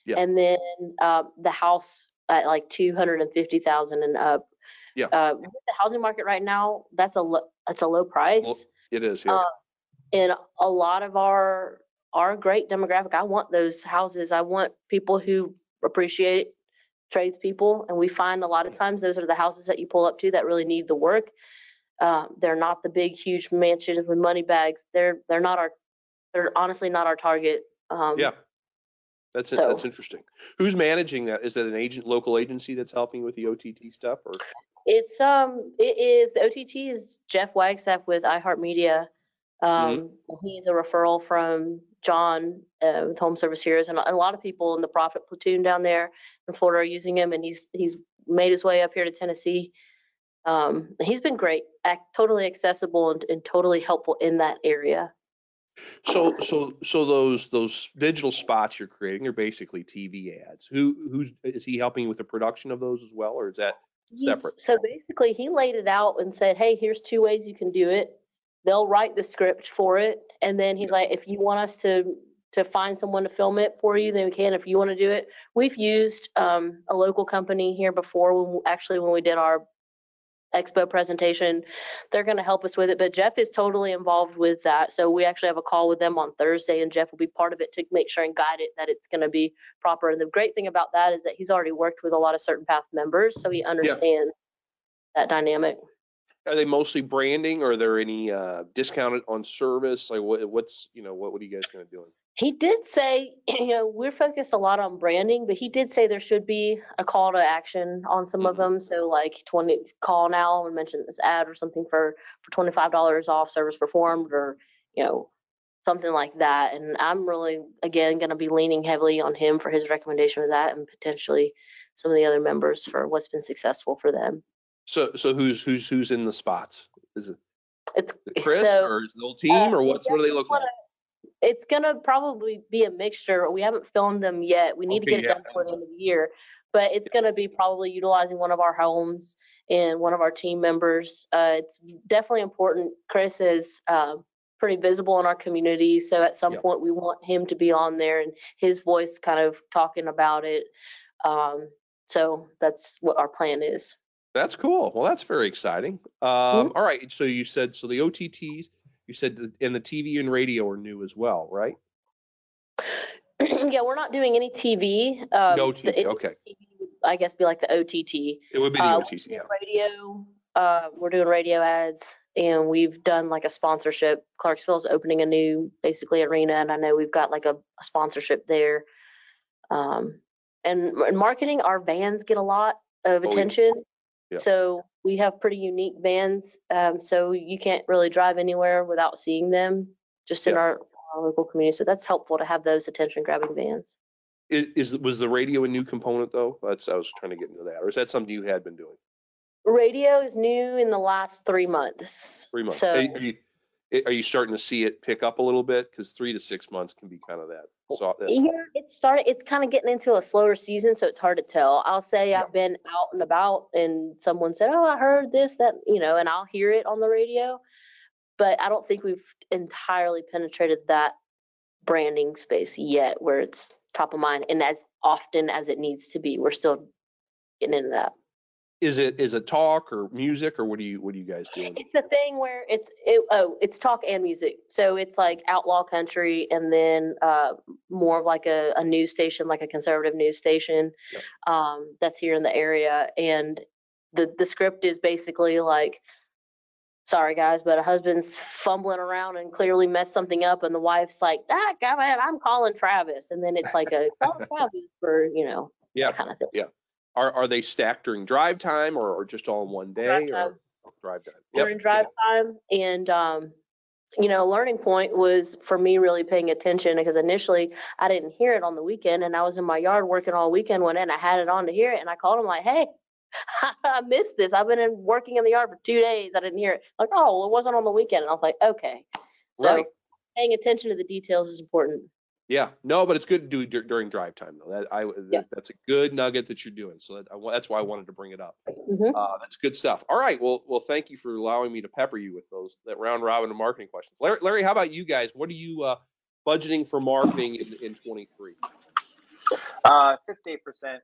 Yeah. And then, uh, the house at like two hundred and fifty thousand and up. Yeah. Uh, with the housing market right now, that's a, lo- that's a low price. it is. Yeah. Uh, and a lot of our our great demographic, I want those houses. I want people who appreciate tradespeople, and we find a lot of times those are the houses that you pull up to that really need the work. Uh, they're not the big, huge mansions with money bags. They're they're not our. They're honestly not our target. Um, yeah. That's it. so- That's interesting. Who's managing that? Is that an agent, local agency that's helping with the OTT stuff, or It's um it is the OTT is Jeff Wagstaff with iHeartMedia. Um he's a referral from John uh, with Home Service Heroes and a lot of people in the profit platoon down there in Florida are using him and he's he's made his way up here to Tennessee. Um he's been great, ac totally accessible and, and totally helpful in that area. so so so those those digital spots you're creating are basically TV ads. Who who's is he helping you with the production of those as well, or is that Separate. So basically, he laid it out and said, "Hey, here's two ways you can do it." They'll write the script for it, and then he's like, "If you want us to to find someone to film it for you, then we can. If you want to do it, we've used um, a local company here before. When we, actually, when we did our expo presentation, they're going to help us with it. But Jeff is totally involved with that, so we actually have a call with them on Thursday, and Jeff will be part of it to make sure and guide it that it's going to be proper. And the great thing about that is that he's already worked with a lot of CertainPath members, so he understands that dynamic. Are they mostly branding, or are there any uh, discounted on service? Like what what's you know what what are you guys going to do? He did say, you know, we're focused a lot on branding, but he did say there should be a call to action on some of Mhm. them. So like 20 call now and mention this ad or something for for $25 off service performed or, you know, something like that. And I'm really again going to be leaning heavily on him for his recommendation of that and potentially some of the other members for what's been successful for them. So so who's who's who's in the spots? Is it It's Chris so, or is the whole team or we what's what do they look like? wanna- It's gonna probably be a mixture. We haven't filmed them yet. We need to Okay, get it done before the end of the year. But it's gonna be probably utilizing one of our homes and one of our team members. Uh, it's definitely important. Chris is um, pretty visible in our community, so at some Yeah. point we want him to be on there and his voice kind of talking about it. Um, so that's what our plan is. That's cool. Well, that's very exciting. Um, all right. So you said so the OTTs, you said the, and the TV and radio are new as well, right? yeah, we're not doing any TV. Um, No the- TV. it- Okay. TV I guess be like the OTT. It would be the Uh, OTT. Yeah. radio. Uh, we're doing radio ads, and we've done like a sponsorship. Clarksville's opening a new, basically arena, and I know we've got like a, a sponsorship there. Um, and, and marketing, our vans get a lot of Oh, yeah. So we have pretty unique vans. Um, so you can't really drive anywhere without seeing them, just in Yeah. our, our local community. So that's helpful to have those attention-grabbing vans. Is, is was the radio a new component though? That's I was trying to get into that, or is that something you had been doing? Radio is new in the last three months. Three months. So are you- Are you starting to see it pick up a little bit? Because three to six months can be kind of that. So Yeah, it's started. It's kind of getting into a slower season, so it's hard to tell. I'll say Yeah. I've been out and about, and someone said, "Oh, I heard this, that," you know, and I'll hear it on the radio. But I don't think we've entirely penetrated that branding space yet, where it's top of mind and as often as it needs to be. We're still getting into that. Is it is it talk or music or what do you what do you guys do? It's the thing where it's it, oh, it's talk and music. So it's like outlaw country, and then uh, more of like a, a news station, like a conservative news station, Yep. um, that's here in the area. And the the script is basically like, sorry guys, but a husband's fumbling around and clearly messed something up, and the wife's like, ah, God, man, I'm calling Travis, and then it's like a call Travis for you know Yeah. kind of thing. Are are they stacked during drive time or, or just all in one day Drive or time. Oh, drive time? we're in drive time and um you know learning point was for me really paying attention because initially i didn't hear it on the weekend and i was in my yard working all weekend when and i had it on to hear it and i called him like hey i missed this. I've been in, working in the yard for two days. I didn't hear it. Like oh well, it wasn't on the weekend. And i was like okay. So Right. paying attention to the details is important Yeah, no, but it's good to do dur- during drive time though. That I Yeah. that's a good nugget that you're doing. So that, I that's why I wanted to bring it up. Mhm. Uh, that's good stuff. All right, well, well, thank you for allowing me to pepper you with those that round robin of marketing questions. Larry, Larry, how about you guys? What are you uh, budgeting for marketing in in 23? Uh, six to eight percent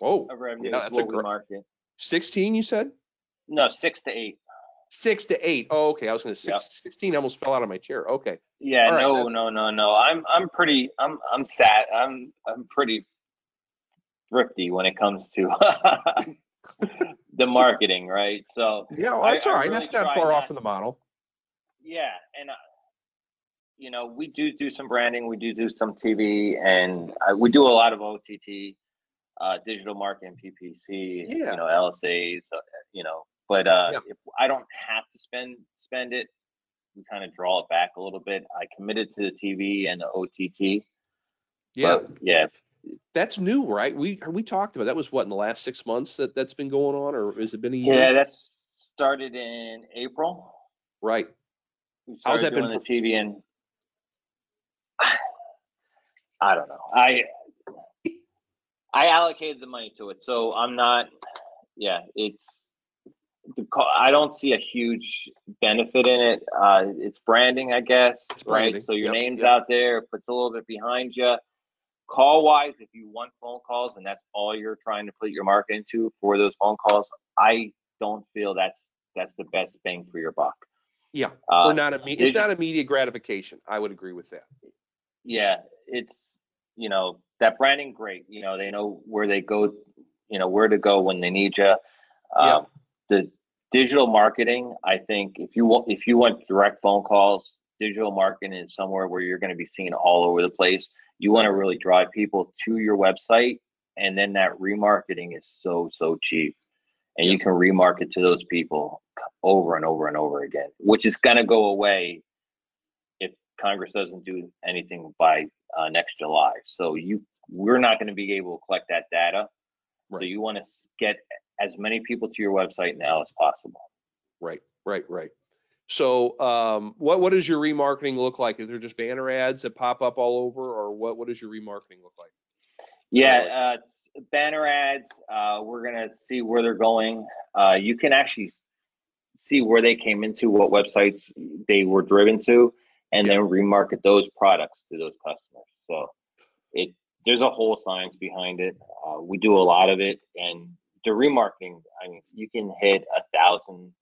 Oh, of revenue Yeah, is that's a what we gr- market. 16, you said? No, six to eight. Six to eight. Oh, okay. I was going to Yep. six, 16. Almost fell out of my chair. Okay. Yeah, All right, no, that's- no, no, no. I'm I'm pretty I'm I'm sad. I'm I'm pretty thrifty when it comes to the marketing, right? So Yeah, well, that's all I right. really that's not far off from the model. yeah, and uh, you know we do do some branding, we do do some TV, and uh, we do a lot of OTT, uh, digital marketing, PPC, Yeah. you know LSAs, uh, you know. But uh, Yeah. if I don't have to spend spend it, we kind of draw it back a little bit. I committed to the TV and the OTT. Yeah, but yeah, that's new, right? We we talked about that was what in the last six months that that's been going on, or has it been a year? yeah, that's started in April. Right. How's that been the TV and I don't know. I I allocated the money to it, so I'm not. Yeah, it's I don't see a huge benefit in it. Uh, it's branding, I guess, It's branding. right? So your Yep, name's yep. out there, puts a little bit behind you. Call wise, if you want phone calls and that's all you're trying to put your market into for those phone calls, I don't feel that's that's the best bang for your buck. Yeah. Uh, For not imme- it's not immediate gratification. I would agree with that. yeah, it's you know that branding great. You know they know where they go, you know where to go when they need you. Yeah. Um, the digital marketing, I think if you want if you want direct phone calls, digital marketing is somewhere where you're going to be seen all over the place. You want to really drive people to your website, and then that remarketing is so so cheap, and you can remarket to those people over and over and over again, which is going to go away if Congress doesn't do anything by uh, next July. So you, we're not going to be able to collect that data. So you want to get as many people to your website now as possible. Right. Right. Right. So, um, what what does your remarketing look like? Is there just banner ads that pop up all over, or what what does your remarketing look like? Yeah, uh, banner ads. Uh, we're gonna see where they're going. Uh, you can actually see where they came into, what websites they were driven to, and then remarket those products to those customers. So it there's a whole science behind it. Uh, we do a lot of it, and the remarketing. I mean, you can hit a thousand,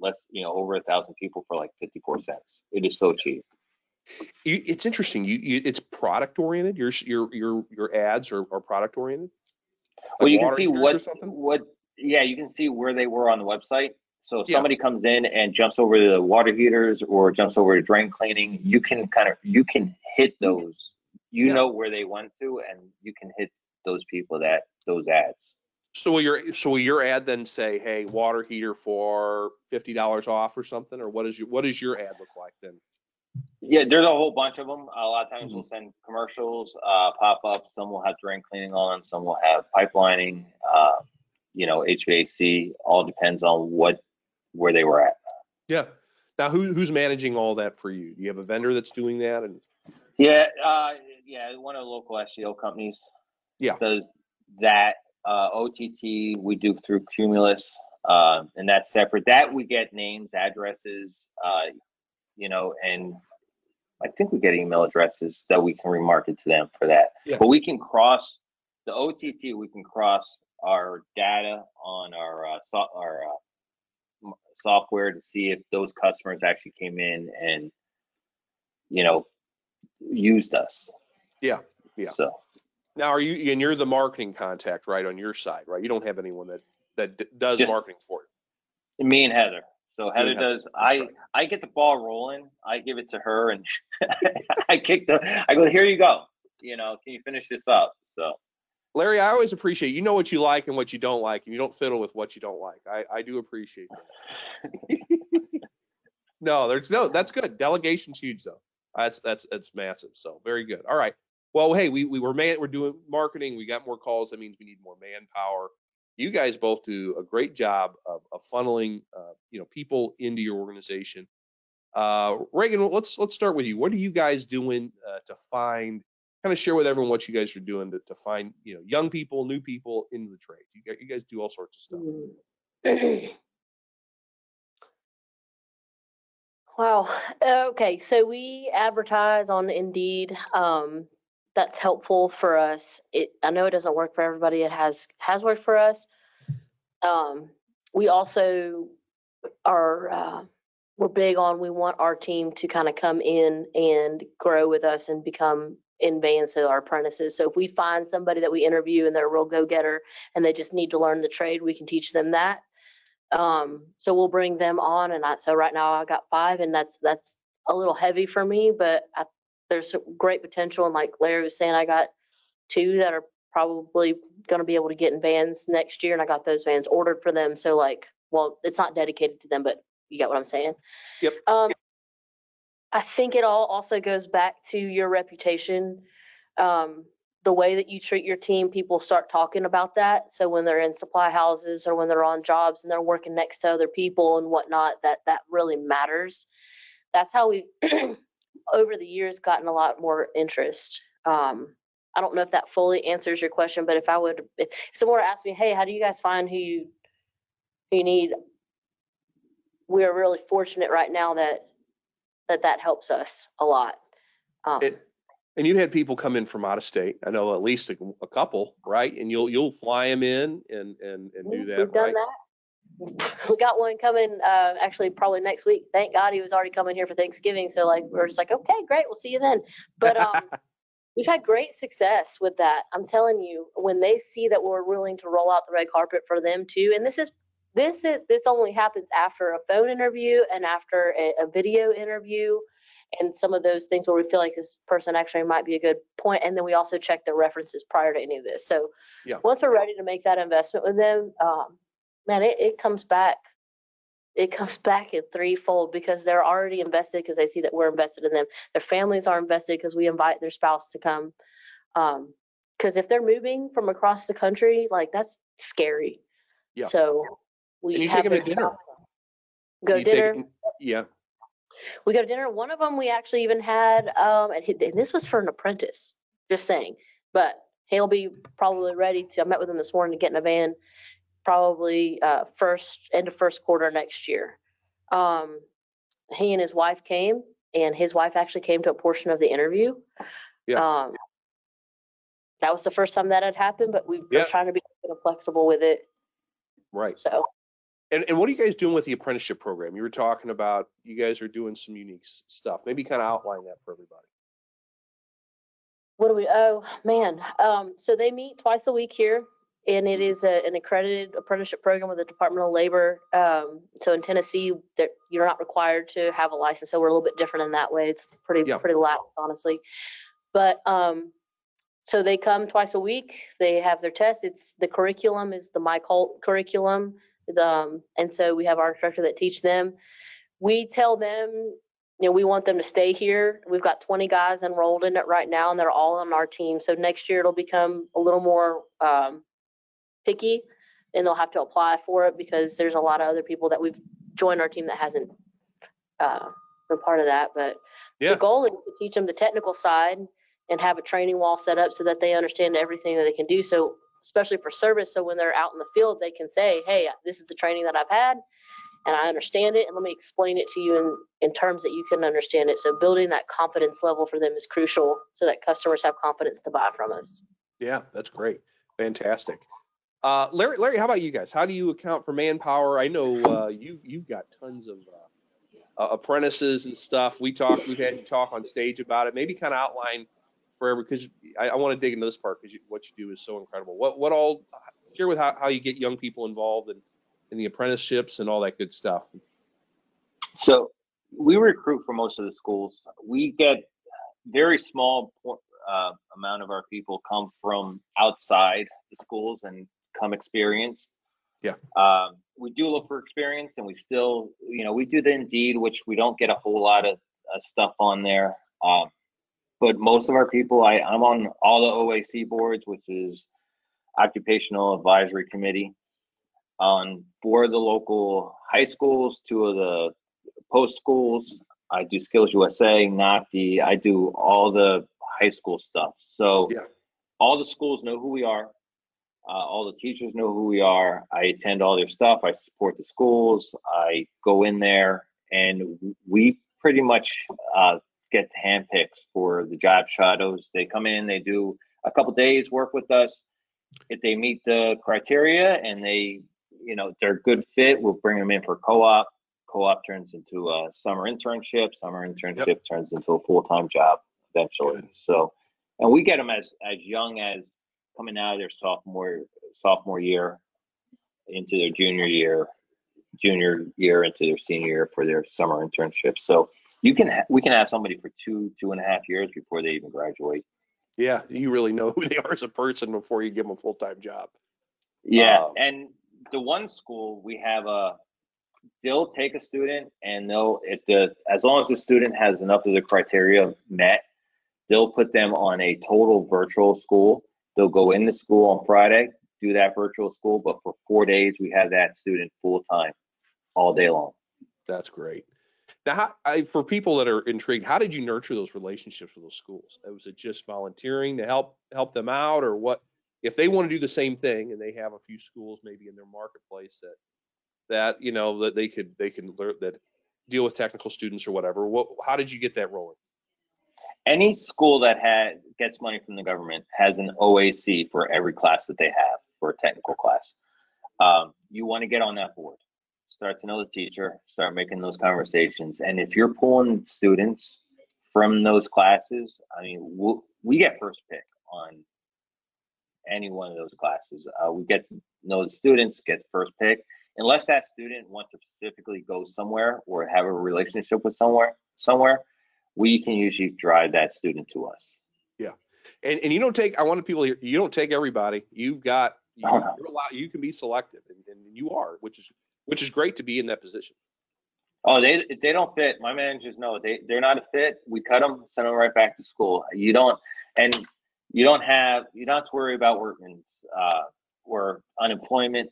less, you know, over a thousand people for like fifty four cents. It is so cheap. You, it's interesting. You, you it's product oriented. Your your your your ads are, are product oriented. Well, you can see what what yeah, you can see where they were on the website. So if Yeah. somebody comes in and jumps over to the water heaters or jumps over to drain cleaning, you can kind of you can hit those. You Yeah. know where they went to, and you can hit those people that those ads. So will your so will your ad then say, "Hey, water heater for fifty dollars off" or something, or what is your what does your ad look like then? Yeah, there's a whole bunch of them. A lot of times Mm-hmm. we'll send commercials, uh, pop ups. Some will have drain cleaning on. Some will have pipelining. Uh, you know, HVAC. All depends on what where they were at. Yeah. Now, who, who's managing all that for you? Do you have a vendor that's doing that? And Yeah, uh, yeah, one of the local SEO companies. Yeah. Does that, uh, OTT, we do through Cumulus, uh, and that's separate. That we get names, addresses, uh, you know, and I think we get email addresses that we can remarket to them for that. Yeah. But we can cross, the OTT, we can cross our data on our, uh, so, our, uh, software to see if those customers actually came in and, you know, used us. Yeah, yeah. So, now, are you and you're the marketing contact, right, on your side, right? You don't have anyone that that d- does Just- marketing for you. me and Heather. So Heather does. I. I get the ball rolling. I give it to her, and I kick the. I go, here you go. You know, can you finish this up? So Larry, I always appreciate you know what you like and what you don't like, and you don't fiddle with what you don't like. I, I do appreciate that. no, there's no that's good. Delegation's huge though. That's that's that's massive. So very good. All right. Well, hey, we we were man we're doing marketing. We got more calls. That means we need more manpower. You guys both do a great job of, of funneling uh, you know people into your organization. Uh, Reagan, let's let's start with you. What are you guys doing uh, to find kind of share with everyone what you guys are doing to, to find you know young people new people into the trade you, gu- you guys do all sorts of stuff Mm. Wow. Okay. So we advertise on Indeed. Um, that's helpful for us. It, I know it doesn't work for everybody. It has, has worked for us. Um, we also are, uh, we're big on, we want our team to kind of come in and grow with us and become in bands to our apprentices. So if we find somebody that we interview and they're a real go-getter and they just need to learn the trade, we can teach them that. Um, so we'll bring them on and I, so right now I got five and that's, that's a little heavy for me, but I, there's some great potential. And like Larry was saying, I got two that are probably going to be able to get in vans next year and I got those vans ordered for them. So like, well, it's not dedicated to them, but you get what I'm saying? Yep. Um, I think it all also goes back to your reputation. Um, the way that you treat your team, people start talking about that. So when they're in supply houses or when they're on jobs and they're working next to other people and whatnot, that that really matters. That's how we, over the years, gotten a lot more interest. Um, I don't know if that fully answers your question, but if I would, if someone were to ask me, hey, how do you guys find who you who you need? We are really fortunate right now that that that helps us a lot. Um, It- and you had people come in from out of state i know at least a, a couple right and you'll you'll fly them in and and, and do that We've done right that. We got one coming, uh, actually probably next week. Thank God he was already coming here for Thanksgiving. So like, we're just like, okay, great. We'll see you then. But, um, we've had great success with that. I'm telling you, when they see that we're willing to roll out the red carpet for them too, and this is, this is, this only happens after a phone interview and after a, a video interview and some of those things where we feel like this person actually might be a good. And then we also check the references prior to any of this. So Yeah. once we're ready to make that investment with them, um, man, it, it comes back. It comes back in threefold because they're already invested because they see that we're invested in them. Their families are invested because we invite their spouse to come. Um, because if they're moving from across the country, like that's scary. Yeah. So we And you have take 'em to dinner. come. Go You dinner. yeah We go to dinner. One of them we actually even had, um, and, he, and this was for an apprentice. Just saying, but he'll be probably ready to. I met with him this morning to get in a van, probably uh, first end of first quarter next year. Um, he and his wife came, and his wife actually came to a portion of the interview. Yeah. Um, that was the first time that had happened, but we Yeah. were trying to be kind of flexible with it. right So and, and what are you guys doing with the apprenticeship program you were talking about you guys are doing some unique s- stuff maybe kind of outline that for everybody What do we, oh, man. Um, so they meet twice a week here and it is a, an accredited apprenticeship program with the Department of Labor. Um, so in Tennessee, that you're not required to have a license. So we're a little bit different in that way. It's pretty, Yeah. pretty lax, honestly. But, um, so they come twice a week. They have their test. It's the curriculum is the Mike Holt curriculum. Um, and so we have our instructor that teach them. We tell them, you know, we want them to stay here. We've got 20 guys enrolled in it right now, and they're all on our team. So next year it'll become a little more um, picky, and they'll have to apply for it because there's a lot of other people that we've joined our team that hasn't uh, been part of that. But Yeah. the goal is to teach them the technical side and have a training wall set up so that they understand everything that they can do. So especially for service, so when they're out in the field, they can say, "Hey, this is the training that I've had." And I understand it, and let me explain it to you in, in terms that you can understand it. So building that confidence level for them is crucial, so that customers have confidence to buy from us. Yeah, that's great. Fantastic. Uh, Larry, Larry, how about you guys? How do you account for manpower? I know uh, you you've got tons of uh, uh, apprentices and stuff. We talked, we've had you talk on stage about it. Maybe kind of outline for every because I, I want to dig into this part because what you do is so incredible. What what all share with how, how you get young people involved in in the apprenticeships and all that good stuff. So we recruit for most of the schools. We get very small uh, amount of our people come from outside the schools and come experienced. Yeah. Um, we do look for experience, and we still, you know, we do the Indeed, which we don't get a whole lot of uh, stuff on there. Um, but most of our people, I, I'm on all the OAC boards, which is Occupational Advisory Committee, on four of the local high schools, two of the post schools. I do Skills USA, NACD. I do all the high school stuff. So Yeah. all the schools know who we are. Uh, all the teachers know who we are. I attend all their stuff. I support the schools. I go in there, and we pretty much uh, get handpicks for the job shadows. They come in, they do a couple days work with us. If they meet the criteria and they, you know, they're a good fit, we'll bring them in for co-op. Co-op turns into a summer internship. Summer internship turns into a full-time job eventually. Good. So, and we get them as as young as coming out of their sophomore sophomore year into their junior year, junior year into their senior year for their summer internship. So you can ha- we can have somebody for two two and a half years before they even graduate. Yeah, you really know who they are as a person before you give them a full time job. Yeah, Um, and the one school we have a they'll take a student and they'll if the as long as the student has enough of the criteria met, they'll put them on a total virtual school. They'll go into school on Friday, do that virtual school, but for four days we have that student full time, all day long. That's great. Now, how, I, for people that are intrigued, how did you nurture those relationships with those schools? Uh, Was it just volunteering to help help them out, or what? If they want to do the same thing and they have a few schools maybe in their marketplace that that you know that they could they can learn that deal with technical students or whatever. What? How did you get that rolling? Any school that had gets money from the government has an OAC for every class that they have for a technical class. Um, you want to get on that board, start to know the teacher, start making those conversations, and if you're pulling students from those classes, I mean, we'll, we get first pick on any one of those classes. Uh, we get to know the students, get first pick, unless that student wants to specifically go somewhere or have a relationship with somewhere somewhere we can usually drive that student to us. And and you don't take. I want people here. You don't take everybody. You've got. You, Oh, no. you're allowed, you can be selective, and, and you are, which is which is great to be in that position. Oh, they they don't fit. My managers know they they're not a fit. We cut them, send them right back to school. You don't, and you don't have you don't have to worry about workman's uh, or unemployment.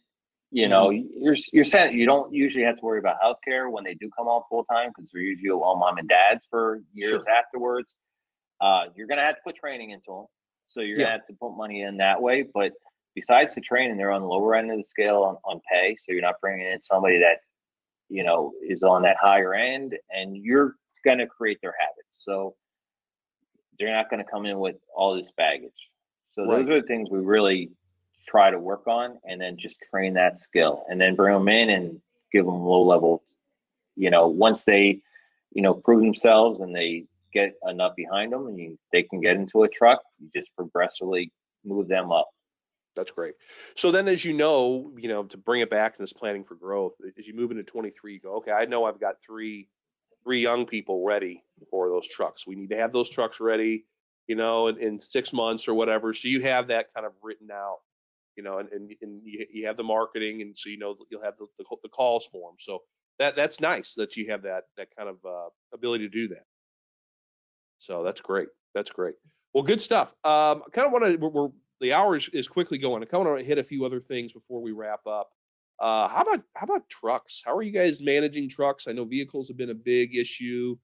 You know, you're you're set. You don't usually have to worry about healthcare when they do come on full time because they're usually all mom and dads for years Sure. afterwards. Uh, you're gonna have to put training into them, so you're Yeah. gonna have to put money in that way. But besides the training, they're on the lower end of the scale on, on pay, so you're not bringing in somebody that you know is on that higher end, and you're gonna create their habits. So they're not gonna come in with all this baggage. So those are the things we really try to work on, and then just train that skill, and then bring them in and give them low level. You know, once they, you know, prove themselves and they get enough behind them, and you, they can get into a truck, you just progressively move them up. That's great. So then, as you know, you know, to bring it back to this planning for growth, as you move into 23, you go, okay, I know I've got three, three young people ready for those trucks. We need to have those trucks ready, you know, in, in six months or whatever. So you have that kind of written out, you know, and, and, and you, you have the marketing, and so you know you'll have the, the, the calls for them. So that that's nice that you have that that kind of uh, ability to do that. So that's great. That's great. Well, good stuff. Um, I kind of want to we're, we're the hour is, is quickly going. I kind of want to hit a few other things before we wrap up. Uh, how about how about trucks? How are you guys managing trucks? I know vehicles have been a big issue.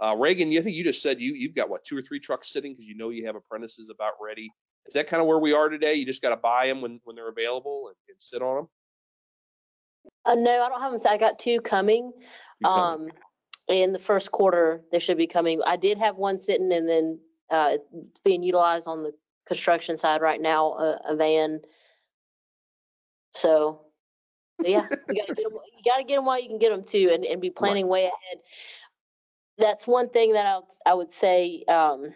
Uh, Reagan, you think you just said you you've got what two or three trucks sitting because you know you have apprentices about ready. Is that kind of where we are today? You just got to buy them when when they're available and, and sit on them. Uh, no, I don't have them. I got two coming. You coming? Um, in the first quarter, they should be coming. I did have one sitting and then, uh, it's being utilized on the construction side right now, a, a van. So, yeah, you gotta get them, you gotta get them while you can get them too and, and be planning way ahead. That's one thing that I, I would say, um,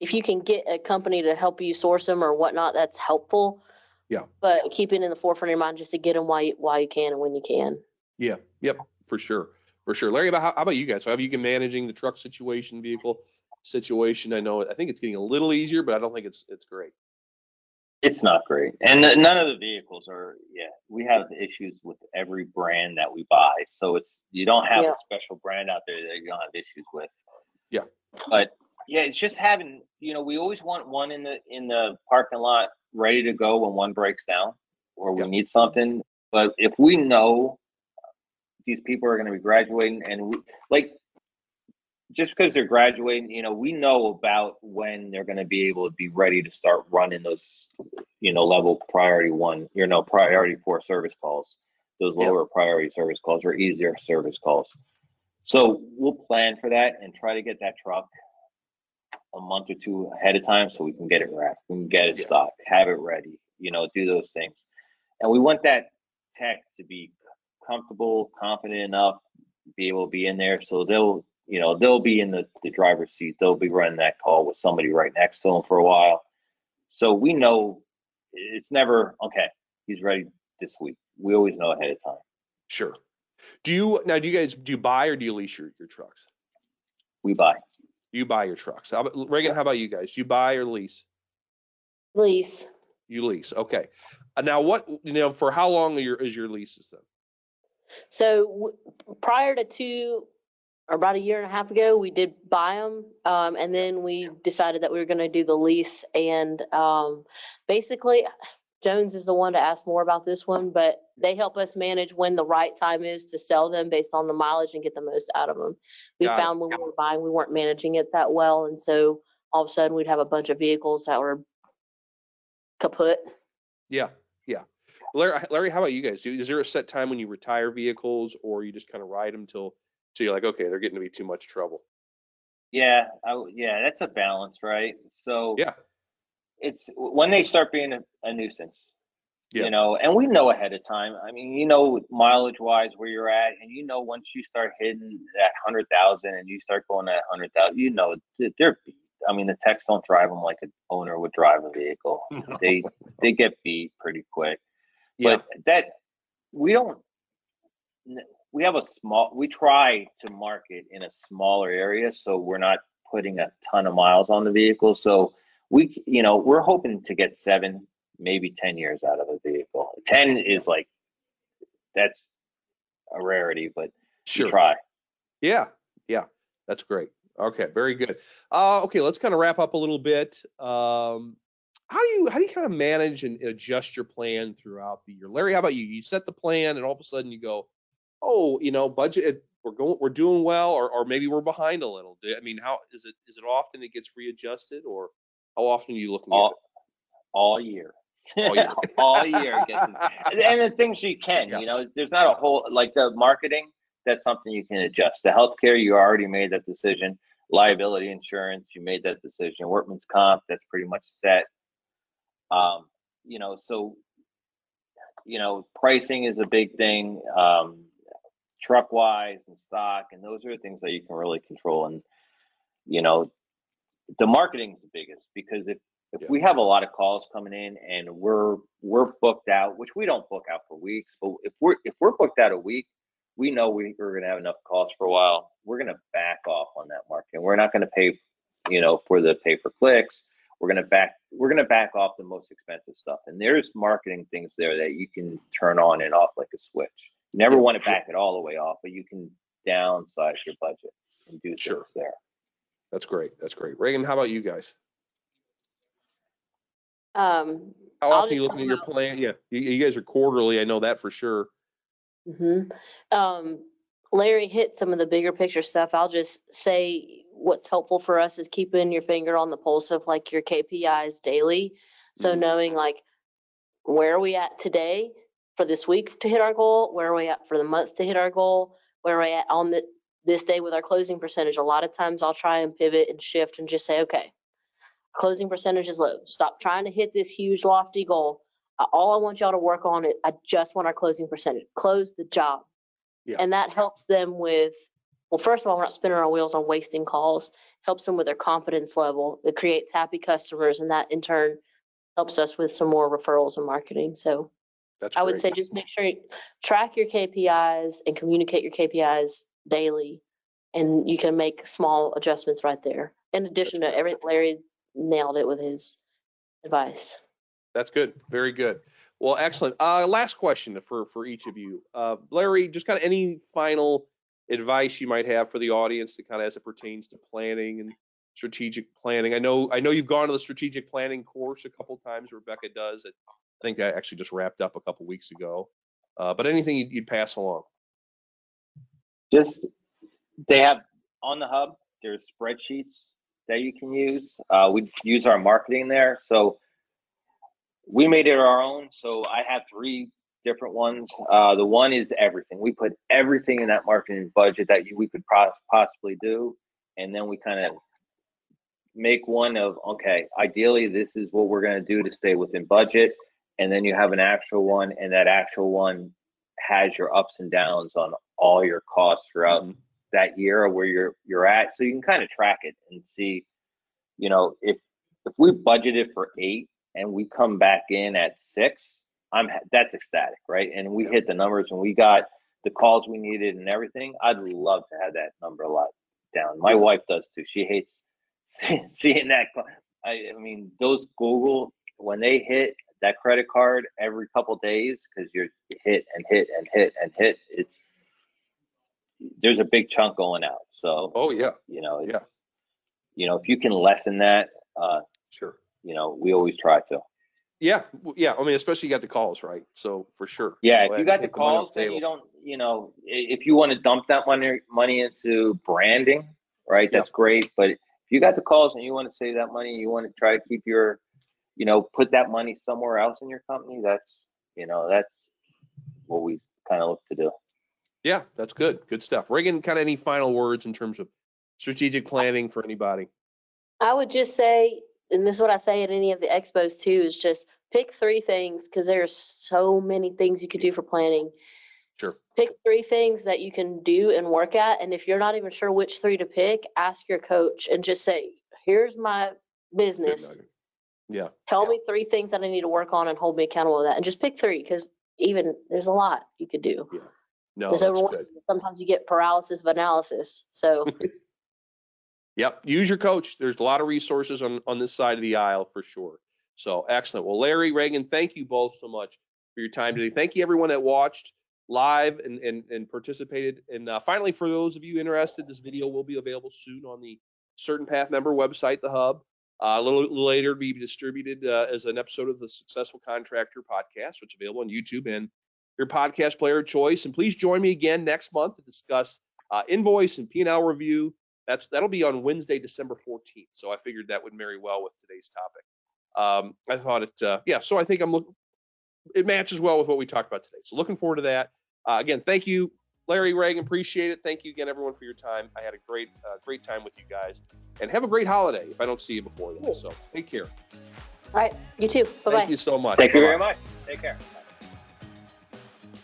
if you can get a company to help you source them or whatnot, that's helpful. Yeah. But keep it in the forefront of your mind just to get them while you, while you can and when you can. Yeah, yep, for sure, for sure. Larry, about how, how about you guys? So have you been managing the truck situation, vehicle situation? I know I think it's getting a little easier, but I don't think it's it's great. It's not great, and none of the vehicles are. Yeah, we have issues with every brand that we buy. So it's you don't have Yeah. a special brand out there that you don't have issues with. Yeah. But yeah, it's just having. You know, we always want one in the in the parking lot ready to go when one breaks down or we Yeah. need something. But if we know these people are going to be graduating, and we like just because they're graduating, you know, we know about when they're going to be able to be ready to start running those, you know, level priority one, you know, priority four service calls, those Yeah. lower priority service calls or easier service calls. So we'll plan for that and try to get that truck a month or two ahead of time so we can get it wrapped, we can get it Yeah. stocked, have it ready, you know, do those things. And we want that tech to be comfortable, confident enough, be able to be in there so they'll you know they'll be in the, the driver's seat they'll be running that call with somebody right next to them for a while so we know it's never okay he's ready this week we always know ahead of time Sure. Do you now? Do you guys do you buy or do you lease your, your trucks? we buy You buy your trucks. How about, Reagan, how about you guys? Do you buy or lease? Lease. You lease. Okay. Uh, now, what you know for how long are your is your leases then? So w- prior to two, or about a year and a half ago, we did buy them. Um, and then we decided that we were gonna do the lease and, um, basically Jones is the one to ask more about this one, but they help us manage when the right time is to sell them based on the mileage and get the most out of them. We Got it. found when we were buying, we weren't managing it that well. And so all of a sudden we'd have a bunch of vehicles that were kaput. Yeah, yeah. Larry, Larry, how about you guys? Is there a set time when you retire vehicles, or you just kind of ride them till till you're like, okay, they're getting to be too much trouble? yeah I yeah that's a balance right so Yeah. it's when they start being a, a nuisance Yeah. you know and we know ahead of time i mean you know mileage wise where you're at and you know once you start hitting that 100000 and you start going that 100000 you know they're beat i mean the techs don't drive them like an owner would drive a vehicle they they get beat pretty quick Yeah, but that we don't we have a small we try to market in a smaller area so we're not putting a ton of miles on the vehicle so we you know we're hoping to get seven maybe 10 years out of a vehicle 10 is like that's a rarity but sure. try Yeah, yeah, that's great. Okay, very good. Uh, okay, let's kind of wrap up a little bit. Um, how do you how do you kind of manage and adjust your plan throughout the year? Larry, how about you? You set the plan, and all of a sudden you go, oh, you know, budget, we're going, we're doing well, or or maybe we're behind a little. I mean, how is it? Is it often it gets readjusted, or how often are you looking at all it? all year All year. all year it gets and and the things you can Yeah. you know there's not a whole like the marketing that's something you can adjust the healthcare you already made that decision liability insurance you made that decision workman's comp that's pretty much set um you know so you know pricing is a big thing um truck wise and stock and those are the things that you can really control and you know the marketing is the biggest because if if Yeah. we have a lot of calls coming in and we're we're booked out which we don't book out for weeks but if we're if we're booked out a week we know we, we're going to have enough calls for a while we're going to back off on that marketing we're not going to pay you know for the pay for clicks we're going to back we're going to back off the most expensive stuff and there's marketing things there that you can turn on and off like a switch you never want to back it all the way off but you can downsize your budget and do Sure. things there That's great. That's great. Reagan, how about you guys? Um, How I'll often are you looking at your about- plan? Yeah, you, you guys are quarterly. I know that for sure. Mm-hmm. Um, Larry hit some of the bigger picture stuff. I'll just say what's helpful for us is keeping your finger on the pulse of like your KPIs daily. So Mhm. knowing like where are we at today for this week to hit our goal? Where are we at for the month to hit our goal? Where are we at on the, this day with our closing percentage? A lot of times I'll try and pivot and shift and just say, okay, closing percentage is low. Stop trying to hit this huge lofty goal. All I want y'all to work on it. I just want our closing percentage. Close the job. Yeah. And that helps them with, well, first of all, we're not spinning our wheels on wasting calls. Helps them with their confidence level. It creates happy customers, and that in turn helps us with some more referrals and marketing. So That's I would great. say just make sure you track your KPIs and communicate your KPIs daily, and you can make small adjustments right there. In addition That's to every, Larry nailed it with his advice. That's good. Very good. Well, excellent. Uh, last question for for each of you. Uh, Larry, just kind of any final advice you might have for the audience, to kind of as it pertains to planning and strategic planning. I know I know you've gone to the strategic planning course a couple times. Rebecca does. It, I think I actually just wrapped up a couple weeks ago. Uh, but anything you'd, you'd pass along? just they have on the hub there's spreadsheets that you can use uh, we use our marketing there so we made it our own so i have three different ones. Uh, the one is everything. We put everything in that marketing budget that you, we could pos- possibly do. And then we kind of make one of okay ideally this is what we're going to do to stay within budget. And then you have an actual one and that actual one has your ups and downs on all your costs throughout Mhm. that year or where you're you're at. So you can kind of track it and see you know if if we budgeted for eight and we come back in at six i'm that's ecstatic right? And we hit the numbers and we got the calls we needed and everything i'd love to have that number a lot down. My wife does too. She hates seeing that. I, I mean those google when they hit that credit card every couple days because you're hit and hit and hit and hit it's there's a big chunk going out. So Oh yeah, you know it's Yeah. you know if you can lessen that uh sure. you know we always try to Yeah, yeah. I mean, especially you got the calls, right? So for sure. yeah if you got the take money off calls then you don't you know if you want to dump that money money into branding right Yeah. that's great but if you got the calls and you want to save that money you want to try to keep your you know put that money somewhere else in your company that's you know that's what we kind of look to do Yeah, that's good. Good stuff. Reagan, kind of any final words in terms of strategic planning for anybody? I would just say, and this is what I say at any of the expos too, is just pick three things because there's so many things you could do for planning. Sure. Pick three things that you can do and work at. And if you're not even sure which three to pick, ask your coach and just say, here's my business. Yeah, Tell me three things that I need to work on and hold me accountable to that. And just pick three because even there's a lot you could do. Yeah. No, that's good. Sometimes you get paralysis of analysis. So Yep, use your coach. There's a lot of resources on on this side of the aisle for sure. So excellent. Well, Larry, Reagan, thank you both so much for your time today. Thank you everyone that watched live and and, and participated. And uh, finally, for those of you interested, this video will be available soon on the CertainPath member website, the Hub. Uh, a little, later, be distributed uh, as an episode of the Successful Contractor podcast, which is available on YouTube and your podcast player of choice. And please join me again next month to discuss uh, invoice and P&L review. That's that'll be on Wednesday, December 14th. So I figured that would marry well with today's topic. Um, I thought it, uh, yeah. So I think I'm look, it matches well with what we talked about today. So looking forward to that. Uh, again, thank you, Larry Reagan. Appreciate it. Thank you again, everyone, for your time. I had a great, uh, great time with you guys, and have a great holiday. If I don't see you before then, so take care. all right, you too. Bye bye. Thank you so much. thank you Bye-bye. very much take care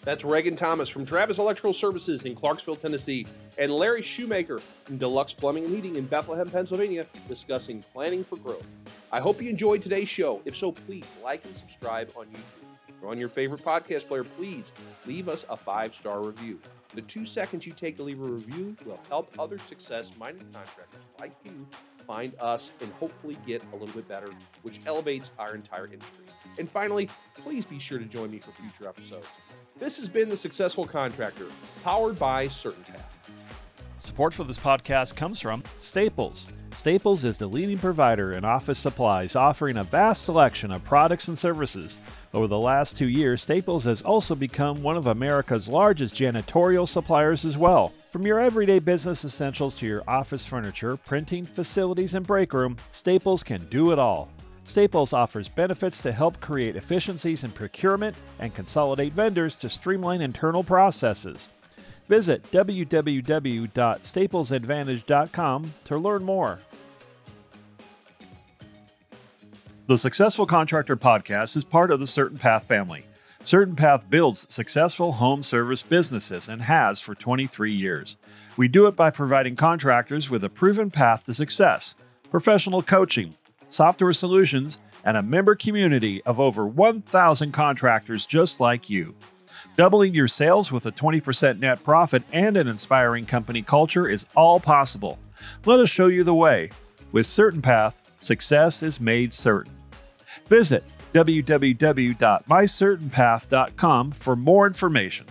That's Reagan Thomas from Travis Electrical Services in Clarksville, Tennessee, and Larry Shoemaker from Deluxe Plumbing and Heating in Bethlehem, Pennsylvania, discussing planning for growth. I hope you enjoyed today's show. If so, please like and subscribe on YouTube. Or on your favorite podcast player, please leave us a five star review. The two seconds you take to leave a review will help other success minded contractors like you find us and hopefully get a little bit better, which elevates our entire industry. And finally, please be sure to join me for future episodes. This has been The Successful Contractor, powered by CertainPath. Support for this podcast comes from Staples. Staples is the leading provider in office supplies, offering a vast selection of products and services. Over the last two years, Staples has also become one of America's largest janitorial suppliers as well. From your everyday business essentials to your office furniture, printing, facilities, and break room, Staples can do it all. Staples offers benefits to help create efficiencies in procurement and consolidate vendors to streamline internal processes. Visit www.staplesadvantage.com to learn more. The Successful Contractor Podcast is part of the CertainPath family. CertainPath builds successful home service businesses and has for 23 years. We do it by providing contractors with a proven path to success, professional coaching, software solutions, and a member community of over 1,000 contractors just like you. Doubling your sales with a 20% net profit and an inspiring company culture is all possible. Let us show you the way. With CertainPath, success is made certain. Visit www.mycertainpath.com for more information.